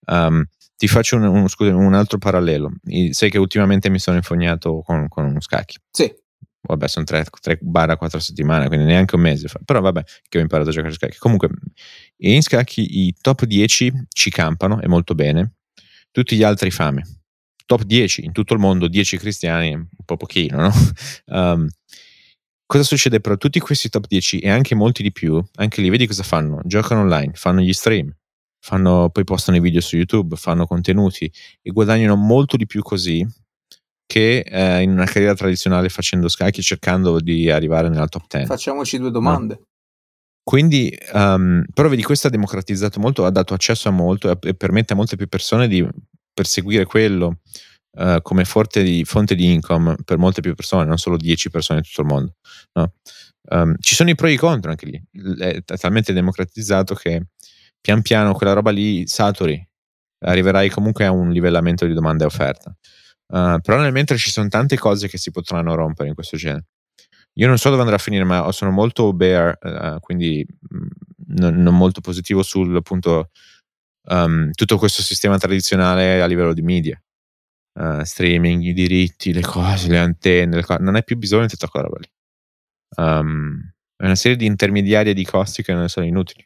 S2: Um, ti faccio un, un- scusa, un altro parallelo. Sai che ultimamente mi sono infognato con, con uno scacchi.
S1: sì.
S2: Vabbè, sono 3 barra 4 settimane, quindi neanche un mese fa. Però vabbè, che ho imparato a giocare a scacchi. Comunque, in scacchi i top 10 ci campano e molto bene, tutti gli altri fame. Top 10 in tutto il mondo, 10 cristiani, un po' pochino, no? Um, cosa succede però? Tutti questi top 10 e anche molti di più, anche lì, vedi cosa fanno? Giocano online, fanno gli stream, fanno, poi postano i video su YouTube, fanno contenuti e guadagnano molto di più così che eh, in una carriera tradizionale facendo scacchi cercando di arrivare nella top 10.
S1: Facciamoci due domande.
S2: Quindi, um, però vedi, questo ha democratizzato molto, ha dato accesso a molto e permette a molte più persone di perseguire quello uh, come di, fonte di income per molte più persone, non solo 10 persone in tutto il mondo. no? Um, ci sono i pro e i contro anche lì, è, talmente democratizzato che pian piano quella roba lì saturi, arriverai comunque a un livellamento di domanda e offerta. Uh, però nel mentre ci sono tante cose che si potranno rompere in questo genere. Io non so dove andrà a finire, ma sono molto bear, uh, quindi mh, non, non, molto positivo sul appunto um, tutto questo sistema tradizionale a livello di media. Uh, streaming, i diritti, le cose, le antenne, le cose. non hai più bisogno di tutta quella roba lì. Um, è una serie di intermediari e di costi che non sono inutili.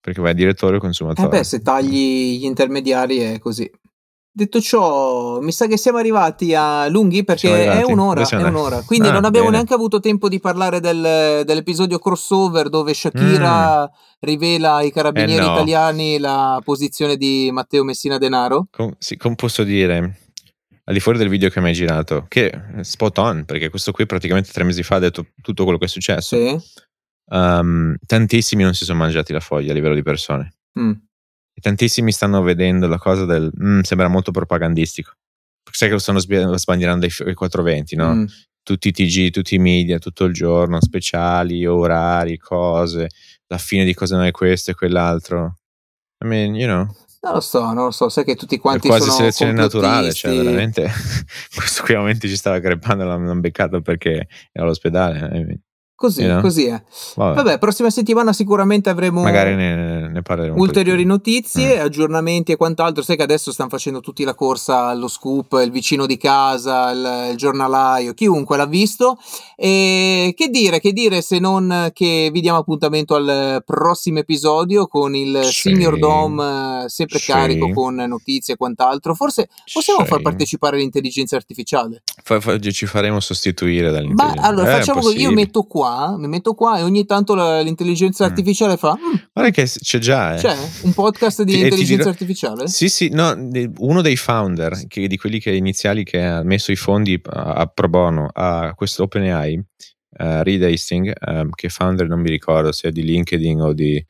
S2: Perché vai direttore o consumatore.
S1: Eh beh, se tagli gli intermediari è così. Detto ciò, mi sa che siamo arrivati a lunghi perché è un'ora, è un'ora. Quindi
S2: ah,
S1: non abbiamo
S2: bene.
S1: neanche avuto tempo di parlare del, dell'episodio crossover dove Shakira mm. rivela ai carabinieri
S2: eh no.
S1: italiani la posizione di Matteo Messina Denaro.
S2: Com- sì, come posso dire, al di fuori del video che mi hai girato, che è spot on, perché questo qui praticamente tre mesi fa ha detto tutto quello che è successo.
S1: Sì.
S2: Um, tantissimi non si sono mangiati la foglia a livello di persone.
S1: Mm.
S2: E tantissimi stanno vedendo la cosa del mm, sembra molto propagandistico. Sai che lo stanno sbandierando ai 420, no? Mm. Tutti i TG, tutti i media, tutto il giorno, speciali, orari, cose, la fine di cosa non è questo e quell'altro. I mean, you know.
S1: Non lo so, non lo so, sai che tutti quanti
S2: è quasi
S1: sono
S2: selezione naturale, cioè veramente questo qui a momenti ci stava crepando, l'hanno beccato perché era all'ospedale. I mean.
S1: Così,
S2: know?
S1: così è.
S2: Vabbè.
S1: Vabbè, prossima settimana sicuramente avremo
S2: Magari ne, ne parleremo.
S1: ulteriori notizie,
S2: Mm.
S1: aggiornamenti e quant'altro. Sai che adesso stanno facendo tutti la corsa allo scoop, il vicino di casa, il, il giornalaio, chiunque l'ha visto. E che dire, che dire se non che vi diamo appuntamento al prossimo episodio con il
S2: Sì.
S1: Signor Dom eh, sempre
S2: Sì.
S1: carico con notizie e quant'altro. Forse possiamo
S2: Sì.
S1: far partecipare l'intelligenza artificiale.
S2: Fa- fa- ci faremo sostituire
S1: Ma
S2: dall'intelligenza.
S1: allora
S2: Eh,
S1: facciamo così, io metto qua mi metto qua e ogni tanto la- l'intelligenza
S2: Mm.
S1: artificiale fa "Mm,
S2: Guarda che c'è già, eh.
S1: c'è un podcast di
S2: Ti-
S1: intelligenza
S2: dirò-
S1: artificiale?
S2: Sì, sì, no, uno dei founder, che- di quelli che iniziali che ha messo i fondi a, a pro bono a questo OpenAI, uh, Reed Hastings, ehm, che founder non mi ricordo se è di LinkedIn o di,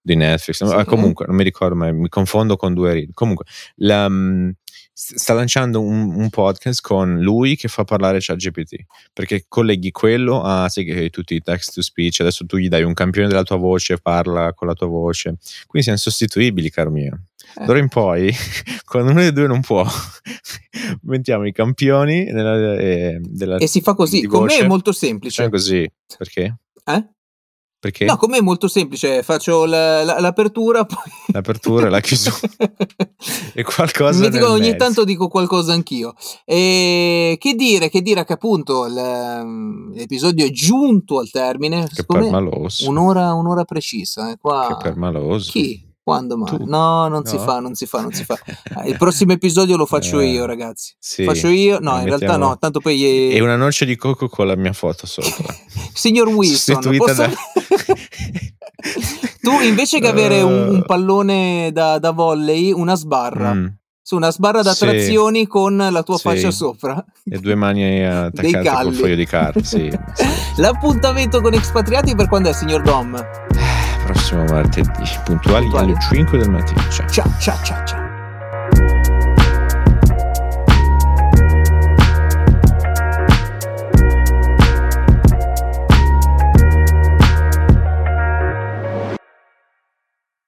S2: di Netflix, no,
S1: Sì.
S2: ah, comunque non mi ricordo, ma mi confondo con due Reed. Comunque, la, mm, sta lanciando un, un podcast con lui che fa parlare ChatGPT, perché colleghi quello a che tutti i text to speech, adesso tu gli dai un campione della tua voce, parla con la tua voce, quindi siamo sostituibili, caro mio.
S1: Eh.
S2: D'ora in poi, quando uno dei due non può, mettiamo i campioni nella, eh, della,
S1: E si fa così, con me è molto semplice.
S2: così. Perché?
S1: Eh?
S2: Perché
S1: No, con me è molto semplice, faccio la- la- l'apertura, poi...
S2: l'apertura e la chiusura e qualcosa
S1: Mi dico, ogni
S2: mezzo.
S1: tanto dico qualcosa anch'io. E che dire, che dire che appunto l'episodio è giunto al termine.
S2: Che permaloso.
S1: un'ora, un'ora precisa. eh, Qua...
S2: Che permaloso.
S1: Chi? Quando mai?
S2: Tu.
S1: No, non si
S2: No?
S1: fa, non si fa, non si fa. Eh, Il prossimo episodio lo faccio
S2: Eh,
S1: io, ragazzi.
S2: sì.
S1: Faccio io? No,
S2: Eh,
S1: in realtà no, tanto poi...
S2: E una noce di coco con la mia foto sopra.
S1: Signor Wilson, posso...
S2: da-
S1: tu invece che avere un, un
S2: Eh.
S1: pallone da, da volley, una sbarra.
S2: Mm.
S1: Su una sbarra da
S2: Sì.
S1: trazioni con la tua
S2: Sì.
S1: fascia sopra.
S2: E due mani attaccate col foglio di carta. Sì.
S1: L'appuntamento con Expatriati per quando è, signor Dom?
S2: Prossimo martedì,
S1: puntuali
S2: alle 5 del mattino. Ciao.
S1: Ciao, ciao, ciao, ciao.